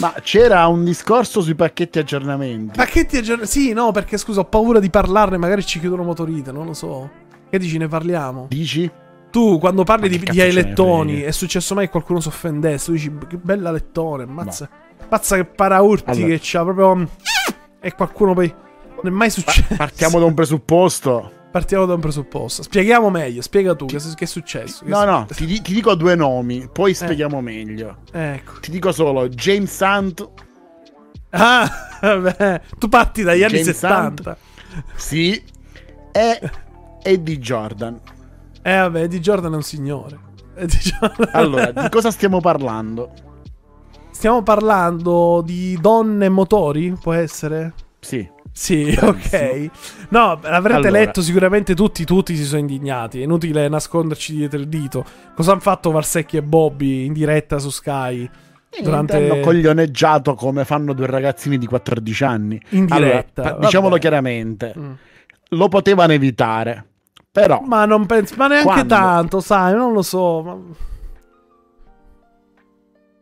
Ma c'era un discorso sui pacchetti aggiornamenti. Pacchetti aggiornamenti? Sì, no, perché scusa, ho paura di parlarne. Magari ci chiudono motorite, non lo so. Che dici, ne parliamo? Dici? Tu, quando parli di, di ai lettoni, è successo mai che qualcuno si offendesse? Tu dici, che bella lettone, mazza. Mazza che paraurti allora. che c'ha proprio. E qualcuno poi. Non è mai successo. Partiamo da un presupposto. Partiamo da un presupposto. Spieghiamo meglio. Spiega tu che, che è successo. Che no, è no, ti, ti, dico due nomi, poi eh. spieghiamo eh. meglio. Ecco. Ti dico solo James Hunt. Ah, vabbè. Tu parti dagli James anni 70. Hunt. Sì. e Eddie Jordan. Eh vabbè, di Jordan è un signore. Eddie Jordan- Allora, di cosa stiamo parlando? Stiamo parlando di donne motori? Può essere? Sì. Sì, ok. No, l'avrete Allora. letto sicuramente tutti, tutti si sono indignati. È inutile nasconderci dietro il dito. Cosa hanno fatto Varsecchi e Bobby in diretta su Sky? Durante- Hanno coglioneggiato come fanno due ragazzini di 14 anni. In diretta, Allora, pa- diciamolo vabbè. chiaramente, Mm. lo potevano evitare. Però, Ma non penso, ma neanche Quando? tanto, sai, non lo so. ma-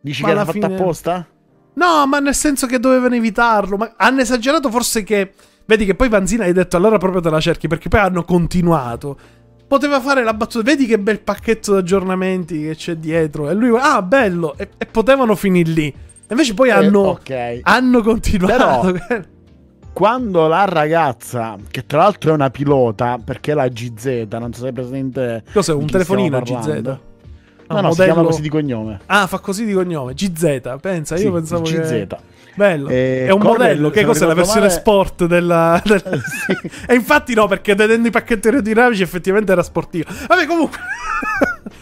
dici ma che fatta fine- apposta? No, ma nel senso che dovevano evitarlo. Ma hanno esagerato forse che. Vedi che poi Vanzina hai detto allora proprio te la cerchi perché poi hanno continuato. Poteva fare la battuta. Vedi che bel pacchetto di aggiornamenti che c'è dietro. E lui, ah, bello. E, e potevano finire lì. Invece poi Eh, hanno, ok. hanno continuato. Quando la ragazza, che tra l'altro è una pilota, perché la GZ, non so se è presente. Cos'è? Un telefonino GZ? Ah, No, no, si modello- chiama così di cognome. Ah, fa così di cognome. GZ. Pensa, io Sì, pensavo GZ. che. Bello. Eh, è un corre- modello. Che cos'è la versione male- sport della. del- Sì. E infatti no, perché vedendo i pacchetti aerodinamici effettivamente era sportivo. Vabbè, comunque.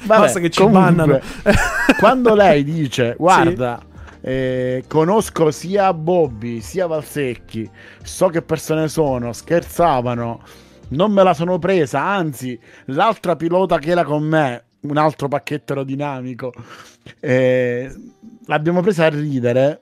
Vabbè, Basta che ci comunque, bannano. quando lei dice, guarda, eh, conosco sia Bobby sia Valsecchi, so che persone sono, scherzavano, non me la sono presa, anzi, l'altra pilota che era con me, un altro pacchetto aerodinamico, eh, l'abbiamo presa a ridere.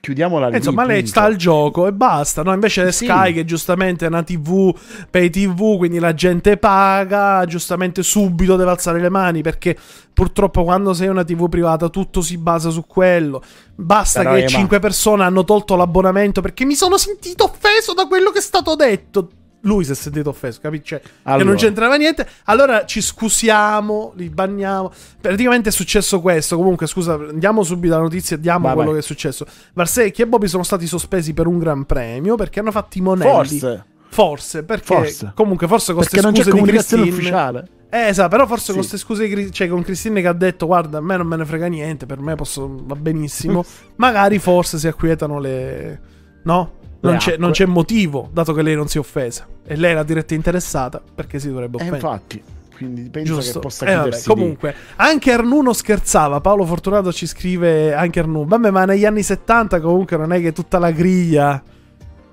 Chiudiamola lì. Eh, Insomma, lei sta al gioco e basta. No? Invece Sì. Sky, che giustamente è una TV, pay TV, quindi la gente paga. Giustamente subito deve alzare le mani perché purtroppo quando sei una TV privata tutto si basa su quello. Basta Però, che Ema- 5 persone hanno tolto l'abbonamento perché mi sono sentito offeso da quello che è stato detto. Lui si è sentito offeso, capisci? Cioè, Che Allora. non c'entrava niente. Allora ci scusiamo, li banniamo. Praticamente è successo questo. Comunque, scusa, andiamo subito alla notizia e diamo Vai, quello vai. che è successo. Varsecchi e Bobby sono stati sospesi per un gran premio perché hanno fatto i monelli. Forse, Forse, perché Forse. comunque forse con queste non c'è scuse di Christine. ufficiale. Eh, esatto, però forse con Sì. queste scuse di cioè con Christine che ha detto "Guarda, a me non me ne frega niente, per me posso va benissimo". Magari forse si acquietano le no? Non c'è, non c'è motivo, dato che lei non si è offesa. E lei era diretta interessata, perché si dovrebbe E offendere. infatti, quindi penso Giusto. che possa Eh, vabbè, comunque, anche Arnuno scherzava. Paolo Fortunato ci scrive anche Arnuno. Vabbè, ma negli anni 70 comunque non è che tutta la griglia.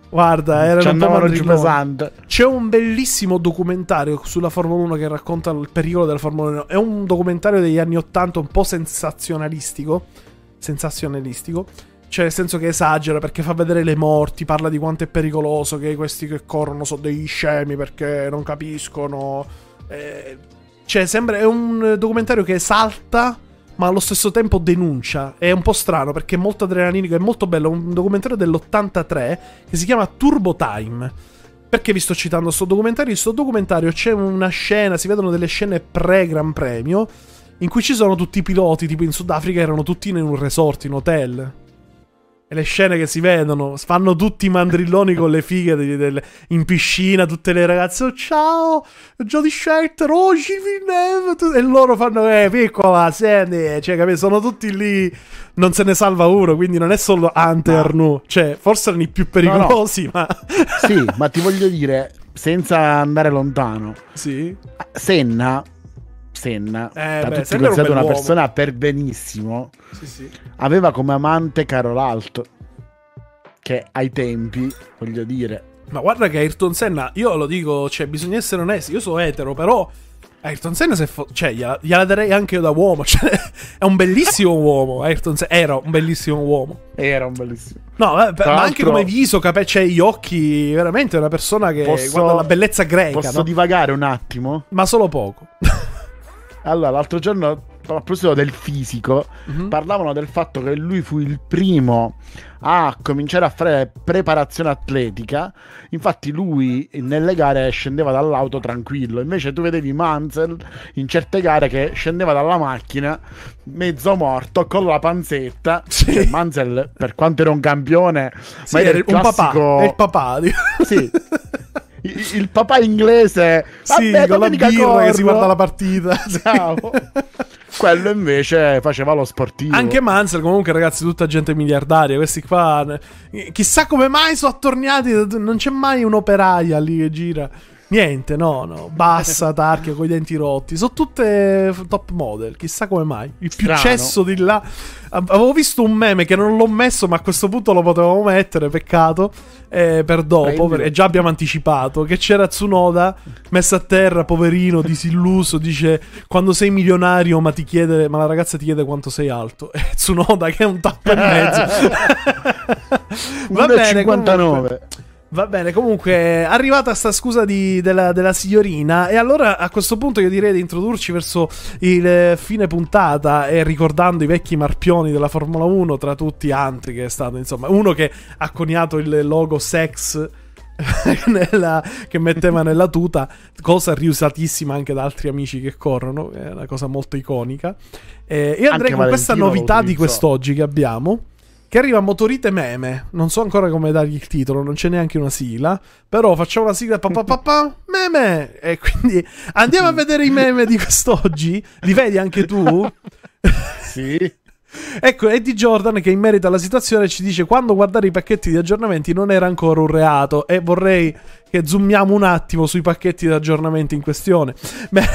Guarda, erano Ci un po' giù pesante. C'è un bellissimo documentario sulla Formula 1 che racconta il pericolo della Formula 1. È un documentario degli anni 80 un po' sensazionalistico. Sensazionalistico. Cioè, nel senso che esagera perché fa vedere le morti, parla di quanto è pericoloso, che questi che corrono sono degli scemi perché non capiscono. Eh, cioè, sembra. È un documentario che esalta, ma allo stesso tempo denuncia. È un po' strano perché è molto adrenalinico, è molto bello. È un documentario dell'83 che si chiama Turbo Time. Perché vi sto citando questo documentario? In questo documentario c'è una scena, si vedono delle scene pre-Gran Premio, in cui ci sono tutti i piloti, tipo in Sudafrica erano tutti in un resort, in hotel. E le scene che si vedono, fanno tutti i mandrilloni con le fighe de- del- in piscina, tutte le ragazze, oh, ciao, Jody Schechter, oh, Villeneuve, e loro fanno, eh, piccola, senti, cioè, capito? Sono tutti lì, non se ne salva uno, quindi non è solo Ante No. Arnoux, cioè, forse erano i più pericolosi, ma... Sì, ma ti voglio dire, senza andare lontano, sì. Senna, Senna, Eh, da beh, tutti era un considerato una persona per benissimo, Sì, sì. aveva come amante Carol Alt, che ai tempi, voglio dire, Ma guarda che Ayrton Senna, io lo dico, cioè, bisogna essere onesti, io sono etero, però Ayrton Senna se fo- cioè, gliela, gliela darei anche io da uomo, cioè, è un bellissimo uomo, Ayrton Senna, era un bellissimo uomo. era un bellissimo. No, Tra ma anche come viso, cape- cioè, gli occhi, veramente è una persona che Posso- guarda la bellezza greca, Posso no? divagare un attimo? ma solo poco. Allora, l'altro giorno, a proposito del fisico, Mhm. parlavano del fatto che lui fu il primo a cominciare a fare preparazione atletica. Infatti, lui nelle gare scendeva dall'auto tranquillo. Invece, tu vedevi Mansell in certe gare che scendeva dalla macchina mezzo morto con la panzetta. Sì. Cioè, Mansell, per quanto era un campione, Sì, ma era era il un papà, classico- è il papà. di- Sì. Il, il papà inglese, sì, "Vabbè, con la birra che si corro." guarda la partita. Bravo. Quello invece faceva lo sportivo. Anche Mansell, comunque, ragazzi, tutta gente miliardaria. Questi qua. eh, Chissà come mai sono attorniati. Non c'è mai un'operaia lì che gira. Niente, no, no. Bassa, tarchia, coi denti rotti. Sono tutte top model. Chissà come mai. Il più Strano. cesso di là. Avevo visto un meme che non l'ho messo, ma a questo punto lo potevamo mettere. Peccato. eh, per dopo. Prendilo. per- e già abbiamo anticipato. Che c'era Tsunoda messo a terra, poverino, disilluso. Dice: Quando sei milionario, ma ti chiede. Ma la ragazza ti chiede quanto sei alto. E Tsunoda, che è un tappo e mezzo. Va bene, 1,59. comunque. Va bene, comunque arrivata sta scusa di- della, della signorina e allora a questo punto io direi di introdurci verso il eh, fine puntata e ricordando i vecchi marpioni della Formula 1 tra tutti Antri che è stato insomma uno che ha coniato il logo sex nella- che metteva nella tuta, cosa riusatissima anche da altri amici che corrono, è una cosa molto iconica. Eh, io andrei con questa Valentino lo novità di quest'oggi che abbiamo. Che arriva Motorite Meme. Non so ancora come dargli il titolo, non c'è neanche una sigla. Però facciamo la sigla pa, pa, pa, pa, meme. E quindi andiamo a vedere i meme di quest'oggi. Li vedi anche tu? Sì. Ecco, Eddie Jordan che in merito alla situazione ci dice quando guardare i pacchetti di aggiornamenti non era ancora un reato e vorrei che zoomiamo un attimo sui pacchetti di aggiornamenti in questione. Beh,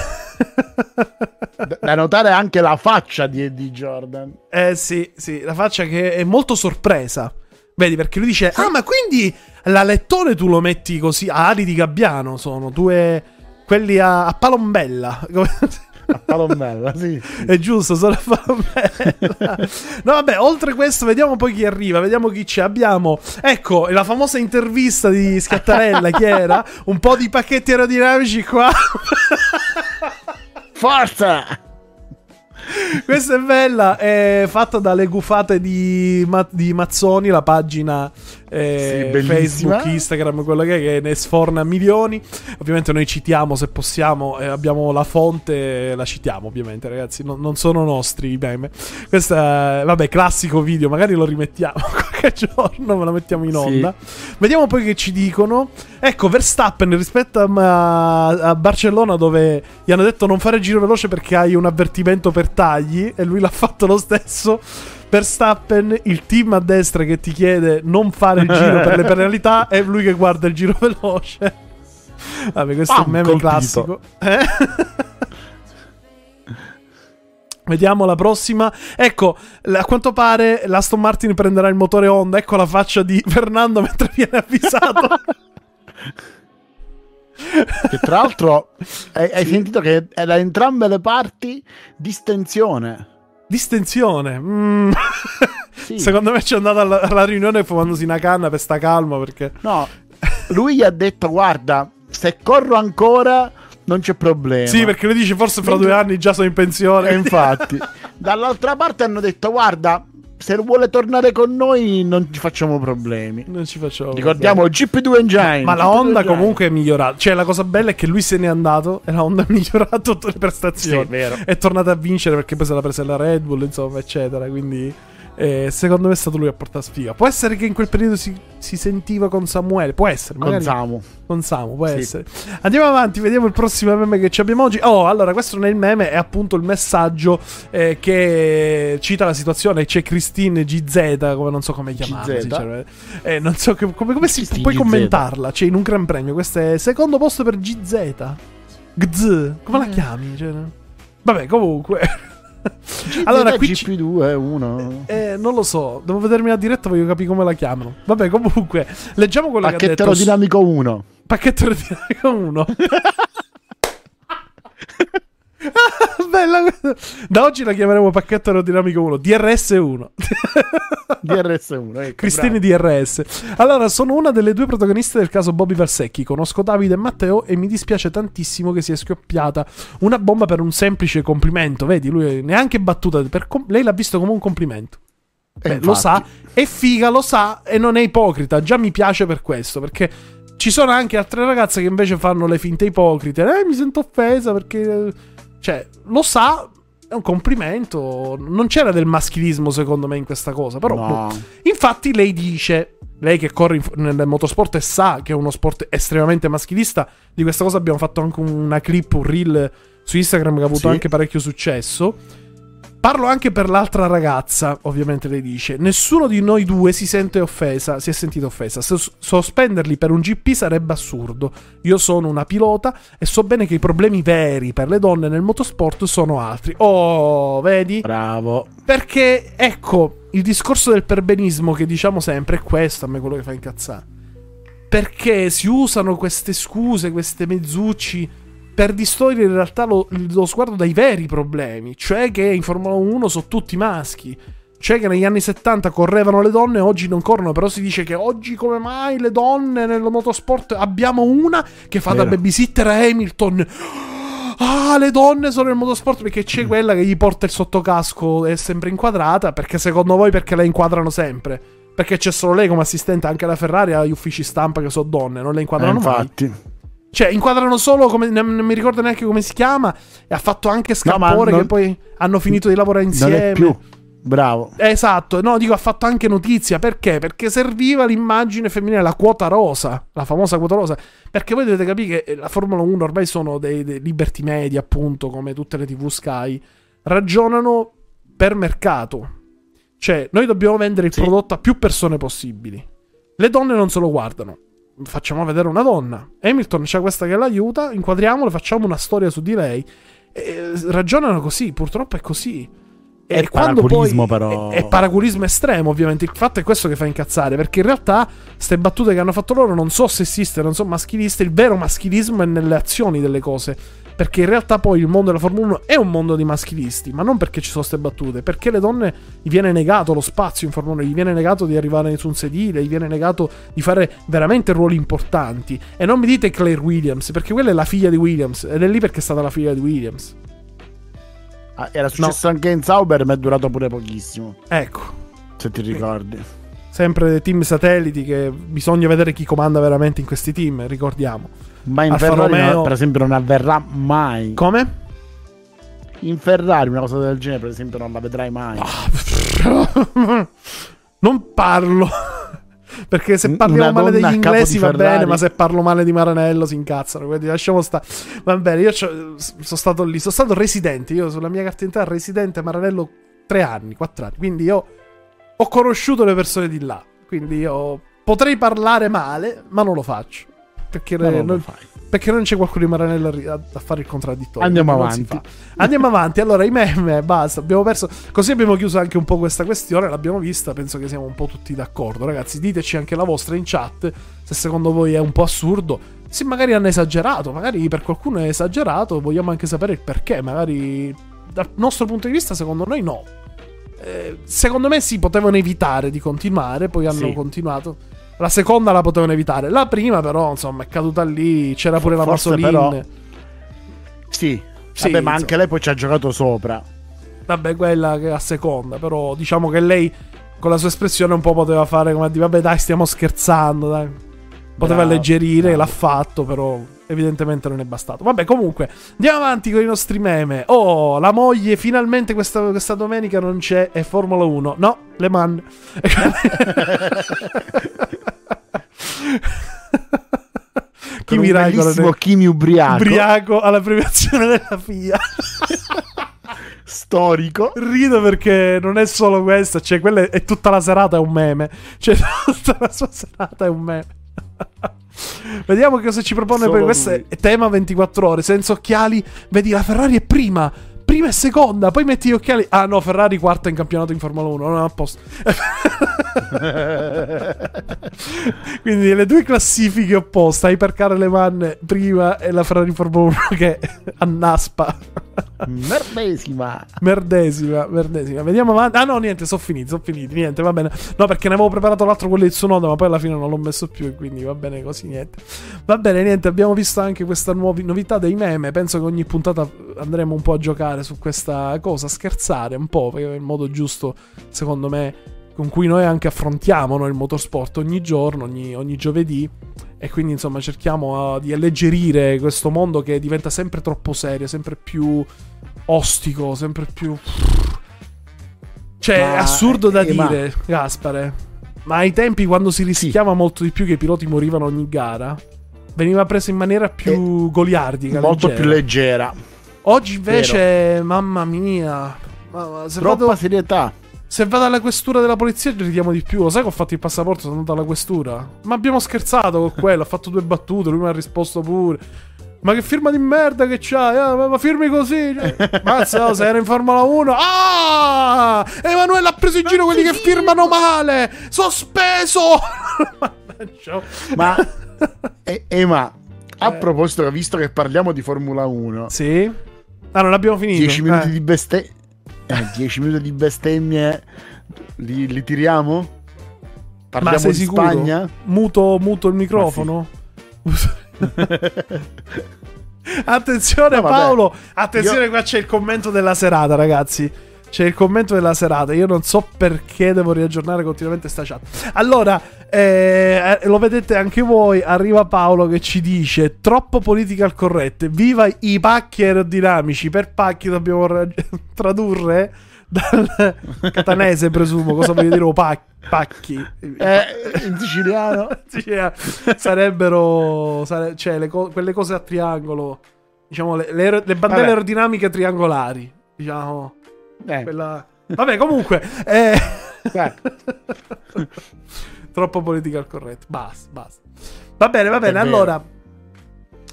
Da- notare anche la faccia di Eddie Jordan. eh sì, sì, la faccia che è molto sorpresa. Vedi, perché lui dice, ah ma quindi l'alettone tu lo metti così, a ali di gabbiano sono, due... quelli a, a palombella. A palombella, sì. sì. È giusto, sono a bella. No, vabbè, oltre questo, vediamo poi chi arriva, vediamo chi c'è. Abbiamo, ecco, la famosa intervista di Scattarella, chi era? Un po' di pacchetti aerodinamici qua. Forza! Questa è bella, è fatta dalle gufate di, Ma- di Mazzoni, la pagina eh, Sì. Facebook, Instagram, quello che, è, che ne sforna milioni. Ovviamente noi citiamo se possiamo, eh, abbiamo la fonte, la citiamo ovviamente ragazzi, non, non sono nostri i meme. Questa è, vabbè, classico video, magari lo rimettiamo qualche giorno, me lo mettiamo in Sì. onda. Vediamo poi che ci dicono. Ecco, Verstappen rispetto a, a Barcellona dove gli hanno detto non fare giro veloce perché hai un avvertimento per tagli e lui l'ha fatto lo stesso. Verstappen, il team a destra che ti chiede non fare il giro per le penalità e lui che guarda il giro veloce. Vabbè, questo è un Pam, meme colpito. classico. Eh? Vediamo la prossima. Ecco, a quanto pare l'Aston Martin prenderà il motore Honda. Ecco la faccia di Fernando mentre viene avvisato. Che tra l'altro hai, hai sentito che è da entrambe le parti distensione. Distensione. Mm. Sì. Secondo me c'è andato alla, alla riunione fumandosi una canna per sta calma perché... No, lui gli ha detto guarda, se corro ancora non c'è problema. Sì, perché lui dice forse fra due anni già sono in pensione. E infatti, dall'altra parte hanno detto guarda, se vuole tornare con noi non ci facciamo problemi. Non ci facciamo... Ricordiamo GP2 Engine. Ma la GP2 Honda Engine. comunque è migliorata. Cioè, la cosa bella è che lui se n'è andato e la Honda ha migliorato tutte le prestazioni. Sì, vero. È tornata a vincere perché poi se l'ha presa la Red Bull, insomma, eccetera. Quindi, eh, secondo me è stato lui a portare sfiga. Può essere che in quel periodo si, si sentiva con Samuele. Può essere, con Samu. con Samu, può Sì. essere. Andiamo avanti, vediamo il prossimo meme che ci abbiamo oggi. Oh, allora, questo non è il meme, è appunto il messaggio eh, che cita la situazione. C'è Christine GZ, come non so come chiamarla. Eh, non so che- come, come si puoi GZ. commentarla. C'è in un gran premio. Questo è secondo posto per GZ. GZ, come la Eh. chiami? Cioè, vabbè, comunque. Allora, qui ci- GP2 1. eh, non lo so, devo vedermi la diretta, voglio capire come la chiamano. Vabbè, comunque, leggiamo quello che ha Pacchetto detto. aerodinamico 1. Pacchetto aerodinamico 1. Bella. Da oggi la chiameremo pacchetto aerodinamico 1, DRS 1. DRS 1. Ecco, Cristini. DRS. Allora, sono una delle due protagoniste del caso Bobby Valsecchi. Conosco Davide e Matteo e mi dispiace tantissimo che sia scoppiata una bomba per un semplice complimento. Vedi, lui neanche battuta. per com- lei l'ha visto come un complimento. Eh, Beh, lo sa, è figa, lo sa e non è ipocrita. Già mi piace per questo, perché ci sono anche altre ragazze che invece fanno le finte ipocrite. Eh, mi sento offesa perché... Cioè, lo sa, è un complimento. Non c'era del maschilismo secondo me in questa cosa, però... boh. No. Infatti lei dice, lei che corre in- nel motorsport e sa che è uno sport estremamente maschilista, di questa cosa abbiamo fatto anche una clip, un reel su Instagram che ha avuto Sì. anche parecchio successo. Parlo anche per l'altra ragazza, ovviamente lei dice. Nessuno di noi due si sente offesa, si è sentito offesa. Sos- sospenderli per un GP sarebbe assurdo. Io sono una pilota e so bene che i problemi veri per le donne nel motorsport sono altri. Oh, vedi? Bravo. Perché, ecco, il discorso del perbenismo che diciamo sempre è questo, a me quello che fa incazzare. Perché si usano queste scuse, queste mezzucci per distogliere in realtà lo, lo, sguardo dai veri problemi, cioè che in Formula 1 sono tutti maschi. Cioè che negli anni 70 correvano le donne e oggi non corrono, però si dice che oggi come mai le donne nel motorsport abbiamo una che fa Vero. da babysitter a Hamilton. Ah, le donne sono nel motorsport perché c'è quella che gli porta il sottocasco è sempre inquadrata, perché secondo voi perché la inquadrano sempre? Perché c'è solo lei come assistente anche alla Ferrari agli uffici stampa che sono donne, non le inquadrano eh, infatti. mai. Cioè, inquadrano solo come. Non mi ricordo neanche come si chiama. E ha fatto anche Scarpore no, non, che poi hanno finito di lavorare insieme. Più. Bravo. Esatto, no, dico, ha fatto anche notizia. Perché? Perché serviva l'immagine femminile, la quota rosa, la famosa quota rosa. Perché voi dovete capire che la Formula 1 ormai sono dei, dei liberty media, appunto, come tutte le TV Sky. Ragionano per mercato. Cioè, noi dobbiamo vendere il sì. prodotto a più persone possibili. Le donne non se lo guardano facciamo vedere una donna. Hamilton c'è questa che l'aiuta, inquadriamola, facciamo una storia su di lei. E ragionano così, purtroppo è così. E è quando poi però... è, è paraculismo estremo, ovviamente. Il fatto è questo che fa incazzare. Perché in realtà queste battute che hanno fatto loro non so sessiste, non so maschiliste. Il vero maschilismo è nelle azioni delle cose. Perché in realtà poi il mondo della Formula 1 è un mondo di maschilisti, ma non perché ci sono queste battute, perché le donne gli viene negato lo spazio in Formula 1, gli viene negato di arrivare su un sedile, gli viene negato di fare veramente ruoli importanti. E non mi dite Claire Williams, perché quella è la figlia di Williams, ed è lì perché è stata la figlia di Williams. Ah, era successo no. anche in Sauber, ma è durato pure pochissimo. Ecco. Se ti ricordi. Sempre dei team satelliti che bisogna vedere chi comanda veramente in questi team, ricordiamo. Ma in Alfa Ferrari, Romeo... per esempio, non avverrà mai. Come? In Ferrari una cosa del genere, per esempio, non la vedrai mai. non parlo. Perché se parliamo male degli inglesi va bene, ma se parlo male di Maranello si incazzano. Quindi lasciamo stare. Va bene, io sono stato lì, sono stato residente. Io sulla mia carta d'identità residente a Maranello tre anni, quattro anni. Quindi io ho conosciuto le persone di là. Quindi io potrei parlare male, ma non lo faccio. Perché, non, non, perché non c'è qualcuno di Maranello a, a, fare il contraddittorio. Andiamo avanti. Andiamo avanti. Allora, i meme, basta. Abbiamo perso. Così abbiamo chiuso anche un po' questa questione. L'abbiamo vista. Penso che siamo un po' tutti d'accordo. Ragazzi, diteci anche la vostra in chat. Se secondo voi è un po' assurdo. Se magari hanno esagerato. Magari per qualcuno è esagerato. Vogliamo anche sapere il perché. Magari dal nostro punto di vista, secondo noi, no. Eh, secondo me sì, potevano evitare di continuare. Poi hanno sì. continuato. La seconda la potevano evitare. La prima, però, insomma, è caduta lì. C'era pure la Masolin. Però... Sì, sì Vabbè, ma anche lei poi ci ha giocato sopra. Vabbè, quella che è a seconda. Però diciamo che lei con la sua espressione un po' poteva fare come a dire, vabbè, dai, stiamo scherzando, dai. Poteva bravo, alleggerire, bravo. l'ha fatto, però evidentemente non è bastato. Vabbè, comunque, andiamo avanti con i nostri meme. Oh, la moglie finalmente questa, questa domenica non c'è, è Formula 1. No, Le Mans. Kimi Raikkonen Kimi ubriaco ubriaco alla premiazione della FIA storico rido perché non è solo questa cioè quella è tutta la serata è un meme cioè tutta la sua serata è un meme Vediamo cosa ci propone Solo per questo è tema 24 ore. Senza occhiali, vedi la Ferrari è prima. Prima e seconda, poi metti gli occhiali. Ah no, Ferrari quarta in campionato in Formula 1. Non è a posto. Quindi le due classifiche opposte, Hypercar Le Mans prima e la Ferrari Formula 1 che annaspa. Merdesima. Merdesima, merdesima. Vediamo avanti. Ah no, niente, sono finiti, sono finiti. Niente, va bene. No, perché ne avevo preparato l'altro quello di Tsunoda, ma poi alla fine non l'ho messo più e quindi va bene così, niente. Va bene, niente, abbiamo visto anche questa nuovi- novità dei meme. Penso che ogni puntata andremo un po' a giocare su questa cosa, scherzare un po', perché è il modo giusto, secondo me, con cui noi anche affrontiamo no, il motorsport ogni giorno, ogni, ogni giovedì. E quindi insomma cerchiamo uh, di alleggerire questo mondo che diventa sempre troppo serio, sempre più ostico, sempre più... Cioè, ma, assurdo da eh, dire, ma... Gaspare. Ma ai tempi, quando si rischiava sì. molto di più che i piloti morivano ogni gara, veniva presa in maniera più eh, goliardica. Molto leggera. più leggera. Oggi invece, Vero. mamma mia, Ma, ma se Troppa vado, serietà. se vado alla questura della polizia ridiamo di più. Lo sai che ho fatto il passaporto, sono andato alla questura? Ma abbiamo scherzato con quello, ho fatto due battute, lui mi ha risposto pure. Ma che firma di merda che c'hai? Ah, ma, ma firmi così? Cioè, Mazza, oh, se era in Formula 1. Ah! Emanuele ha preso in giro quelli che firmano male! Sospeso! Ma, e, e ma, a Eh. proposito, visto che parliamo di Formula 1, Sì? Ah, non abbiamo finito. 10 minuti Eh. di bestemmie. Eh, 10 minuti di bestemmie li, li tiriamo? Ma Parliamo sei di sicuro? Spagna? Muto, muto il microfono? attenzione No. Paolo, attenzione Io- qua c'è il commento della serata ragazzi. C'è il commento della serata. Io non so perché devo riaggiornare continuamente sta chat. Allora, eh, eh, lo vedete anche voi. Arriva Paolo che ci dice: Troppo political correct. Viva i pacchi aerodinamici. Per pacchi dobbiamo ra- tradurre dal catanese, presumo. Cosa voglio dire? o pac- pacchi. Eh, in siciliano? Eh, sarebbero sare- cioè, le co- quelle cose a triangolo diciamo le, le le bandele Vabbè. aerodinamiche triangolari diciamo Eh, quella... vabbè comunque eh... troppo political correct basta basta va bene va bene vero. allora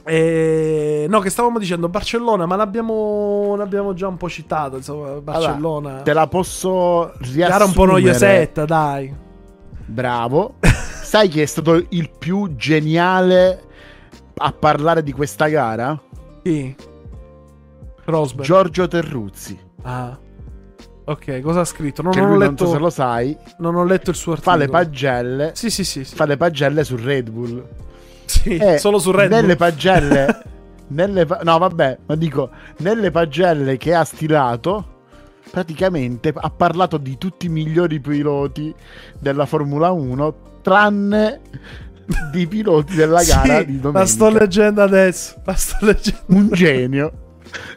eh, no che stavamo dicendo Barcellona ma l'abbiamo, l'abbiamo già un po' citato insomma Barcellona te la posso riassumere. gara un po' noiosetta dai Bravo. Sai chi è stato il più geniale a parlare di questa gara? chi? Rosberg Giorgio Terruzzi. ah ok cosa ha scritto non, non ho letto non so se lo sai, Non ho letto il suo articolo. fa le pagelle, Sì, sì, sì. sì. fa le pagelle su Red Bull. Sì, Eh, solo su Red Nelle Bull. pagelle nelle pa- no, vabbè, ma dico, nelle pagelle che ha stilato praticamente ha parlato di tutti i migliori piloti della Formula 1 tranne di piloti della gara Sì, di domenica. la sto leggendo adesso. La sto leggendo. un genio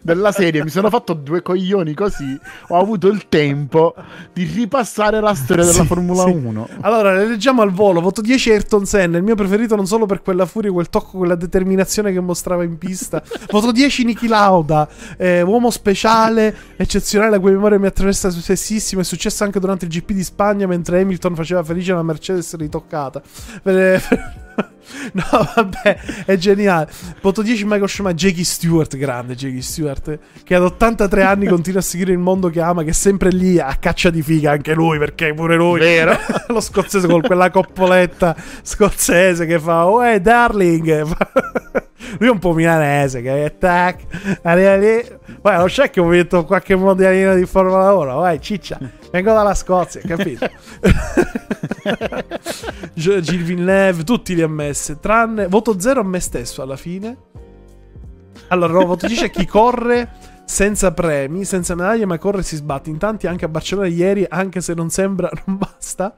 della serie. Mi sono fatto due coglioni così. Ho avuto il tempo di ripassare la storia della Sì, Formula sì. 1. Allora, le leggiamo al volo. Voto 10 Ayrton Senna, il mio preferito non solo per quella furia, quel tocco, quella determinazione che mostrava in pista. Voto 10 Niki Lauda, eh, uomo speciale, eccezionale, la cui memoria mi attraversa spessissimo. È successo anche durante il GP di Spagna, mentre Hamilton faceva felice la Mercedes ritoccata. Per- No, vabbè, è geniale. Voto 10 Michael Schumacher, Jackie Stewart, grande Jackie Stewart, che ad 83 anni continua a seguire il mondo che ama, che è sempre lì a caccia di figa, anche lui, perché pure lui. Vero. Lo scozzese con quella coppoletta scozzese che fa, oh, darling. lui è un po' milanese, che è tac, arriva lì. Guarda, lo c'è che ho vinto qualche mondialino di Formula 1, vai, ciccia. Vengo dalla Scozia, capito? Gilles Villeneuve, tutti li ha messi, tranne voto 0 a me stesso alla fine. Allora, no, voto 10 a chi corre senza premi, senza medaglie, ma corre e si sbatte. In tanti anche a Barcellona ieri, anche se non sembra, non basta.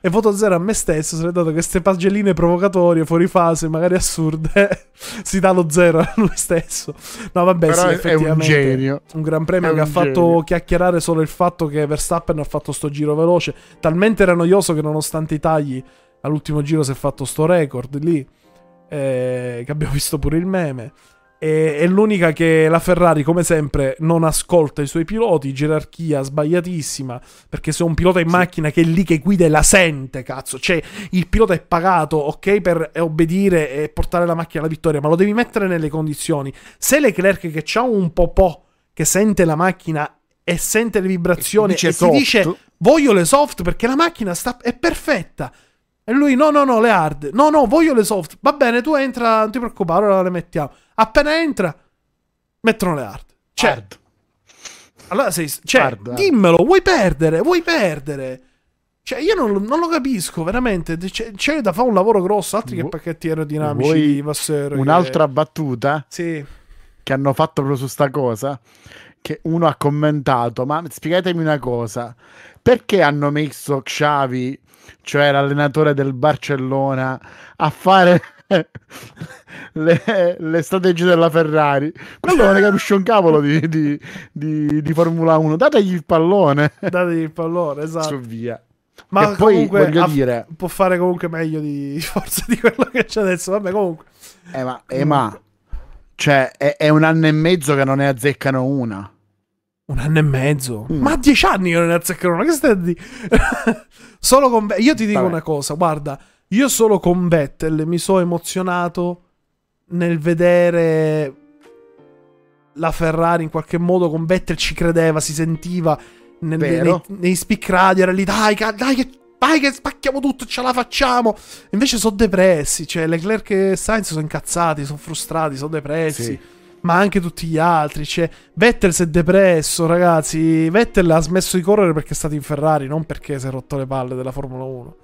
E voto 0 a me stesso, se ne dato queste pagelline provocatorie, fuori fase, magari assurde, si dà lo 0 a lui stesso. No, vabbè, Però sì, è- è un effettivamente. genio. Un gran premio È che ha un fatto genio. chiacchierare solo il fatto che Verstappen ha fatto sto giro veloce. Talmente era noioso che nonostante i tagli all'ultimo giro si è fatto sto record lì. eh, che abbiamo visto pure il meme. E, è l'unica che la Ferrari, come sempre, non ascolta i suoi piloti. Gerarchia sbagliatissima. Perché se un pilota in macchina che è lì che guida e la sente, cazzo. Cioè, il pilota è pagato, ok, per obbedire e portare la macchina alla vittoria, ma lo devi mettere nelle condizioni. Se Leclerc che c'ha un po' che sente la macchina e sente le vibrazioni Dice e soft. dice voglio le soft perché la macchina sta, è perfetta. E lui no, no, no, le hard. No, no, voglio le soft. Va bene, tu entra, non ti preoccupare, ora le mettiamo. Appena entra, mettono le hard. Cioè, Hard. allora sei... Cioè, Hard, hard. dimmelo, vuoi perdere? Vuoi perdere? Cioè, io non, non lo capisco, veramente. C'è, c'è da fare un lavoro grosso, altri che pacchetti aerodinamici, vuoi Vasseur, che- Un'altra battuta Sì. che hanno fatto proprio su sta cosa. Che uno ha commentato: Ma spiegatemi una cosa, perché hanno messo Xavi, cioè l'allenatore del Barcellona, a fare le, le strategie della Ferrari? Quello non ne capisce un cavolo di, di- di- di Formula 1. Dategli il pallone. Dategli il pallone, esatto. Su via. Ma e poi comunque voglio ha- dire, può fare comunque meglio di forza di quello che c'è adesso. Vabbè, comunque. eh, ma, eh, ma cioè, è, è un anno e mezzo che non ne azzeccano una. Un anno e mezzo. Mm. Ma a dieci anni che non ne azzeccherò. Ma che stai dire? solo con Io ti dico Vabbè. una cosa, guarda. Io solo con Vettel mi sono emozionato nel vedere la Ferrari in qualche modo con Vettel ci credeva, si sentiva nel, nei, nei, speak radio, era lì dai, dai che vai che spacchiamo tutto, ce la facciamo. Invece sono depressi, cioè Leclerc e Sainz sono incazzati, sono frustrati, sono depressi. Sì. Ma anche tutti gli altri. Cioè, Vettel si è depresso, ragazzi. Vettel ha smesso di correre perché è stato in Ferrari, non perché si è rotto le palle della Formula 1.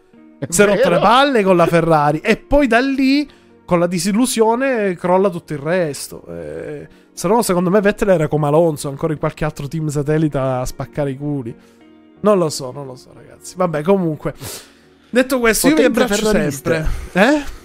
si è rotto le palle con la Ferrari. e poi da lì, con la disillusione, crolla tutto il resto. Eh, se no, secondo me, Vettel era come Alonso, ancora in qualche altro team satellite a spaccare i culi. Non lo so, non lo so, ragazzi. Vabbè, comunque. Detto questo, Potenze io vi abbraccio sempre. Eh?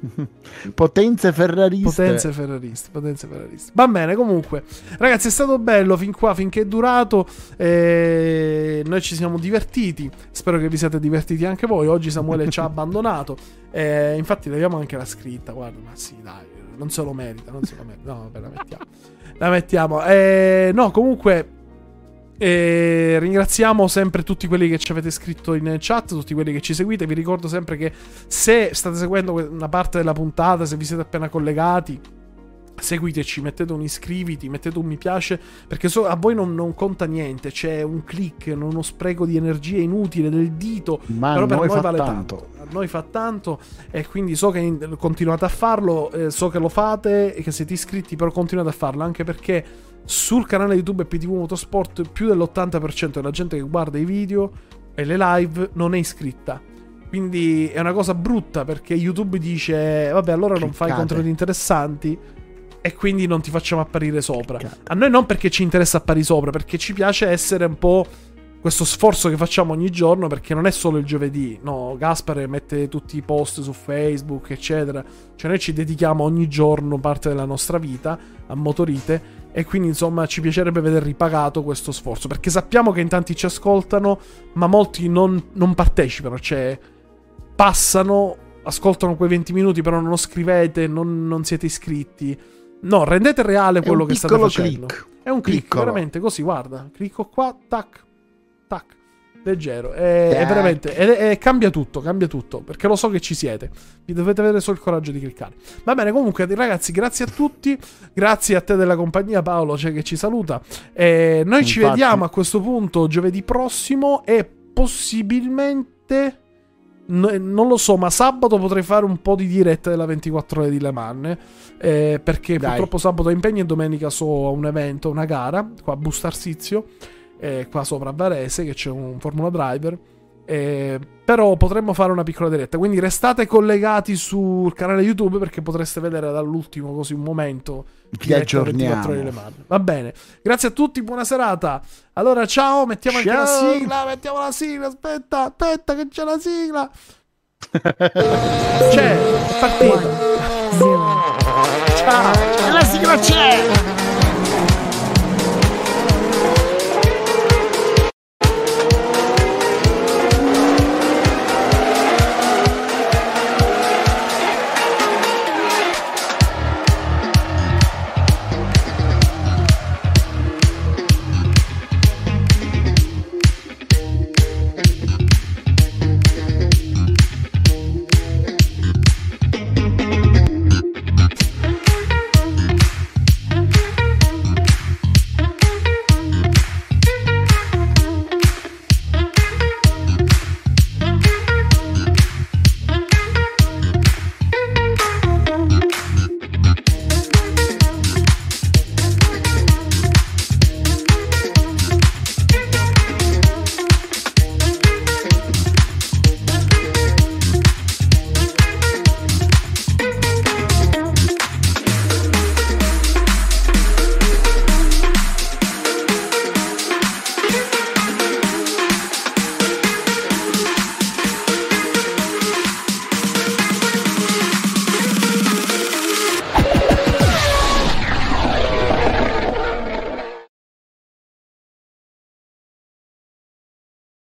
Potenze ferrariste. Potenze ferrariste, potenze ferrariste. Va bene, comunque. Ragazzi, è stato bello fin qua, finché è durato. Eh, noi ci siamo divertiti. Spero che vi siate divertiti anche voi. Oggi Samuele ci ha abbandonato. Eh, infatti, leviamo anche la scritta. Guarda, ma sì, dai, non se lo merita, non se lo merita. No, vabbè, la mettiamo. La mettiamo. Eh, no, comunque e ringraziamo sempre tutti quelli che ci avete scritto in chat, tutti quelli che ci seguite. Vi ricordo sempre che se state seguendo una parte della puntata, se vi siete appena collegati, seguiteci, mettete un iscriviti, mettete un mi piace, perché so, a voi non, non, conta niente, c'è un click, uno spreco di energia inutile del dito, Ma però per noi, noi vale tanto. tanto. A noi fa tanto e quindi so che in, continuate a farlo, eh, so che lo fate e che siete iscritti, però continuate a farlo, anche perché sul canale YouTube PTV Motorsport più dell'80% della gente che guarda i video e le live non è iscritta. Quindi è una cosa brutta perché YouTube dice vabbè allora non fai contenuti interessanti e quindi non ti facciamo apparire sopra. Cliccate. A noi non perché ci interessa apparire sopra, perché ci piace essere un po' questo sforzo che facciamo ogni giorno perché non è solo il giovedì, no, Gaspare mette tutti i post su Facebook, eccetera. Cioè noi ci dedichiamo ogni giorno parte della nostra vita a motorite e quindi insomma ci piacerebbe vedere ripagato questo sforzo. Perché sappiamo che in tanti ci ascoltano ma molti non, non partecipano. Cioè passano ascoltano quei 20 minuti però non scrivete non, non siete iscritti. No rendete reale quello che state facendo. click. è un click Piccolo. veramente così guarda. Clicco qua tac tac leggero. È, è veramente. È, è, cambia tutto, cambia tutto. Perché lo so che ci siete. Vi dovete avere solo il coraggio di cliccare. Va bene, comunque, ragazzi, grazie a tutti. Grazie a te della compagnia, Paolo, cioè, che ci saluta. E noi Infatti. ci vediamo a questo punto giovedì prossimo. E possibilmente. non lo so, ma sabato potrei fare un po' di diretta della 24 ore di Le Mans. Eh, perché Dai. purtroppo sabato ho impegno e domenica so a un evento, una gara qua a Bustarsizio eh, qua sopra a Varese, che c'è un Formula Driver. Eh, però potremmo fare una piccola diretta. Quindi restate collegati sul canale YouTube perché potreste vedere dall'ultimo così un momento. Vi aggiorniamo. Va bene. Grazie a tutti, buona serata. Allora, ciao, mettiamo ciao. anche la sigla. Mettiamo la sigla. Aspetta, aspetta, che c'è la sigla. c'è, partita. Ciao. La sigla c'è.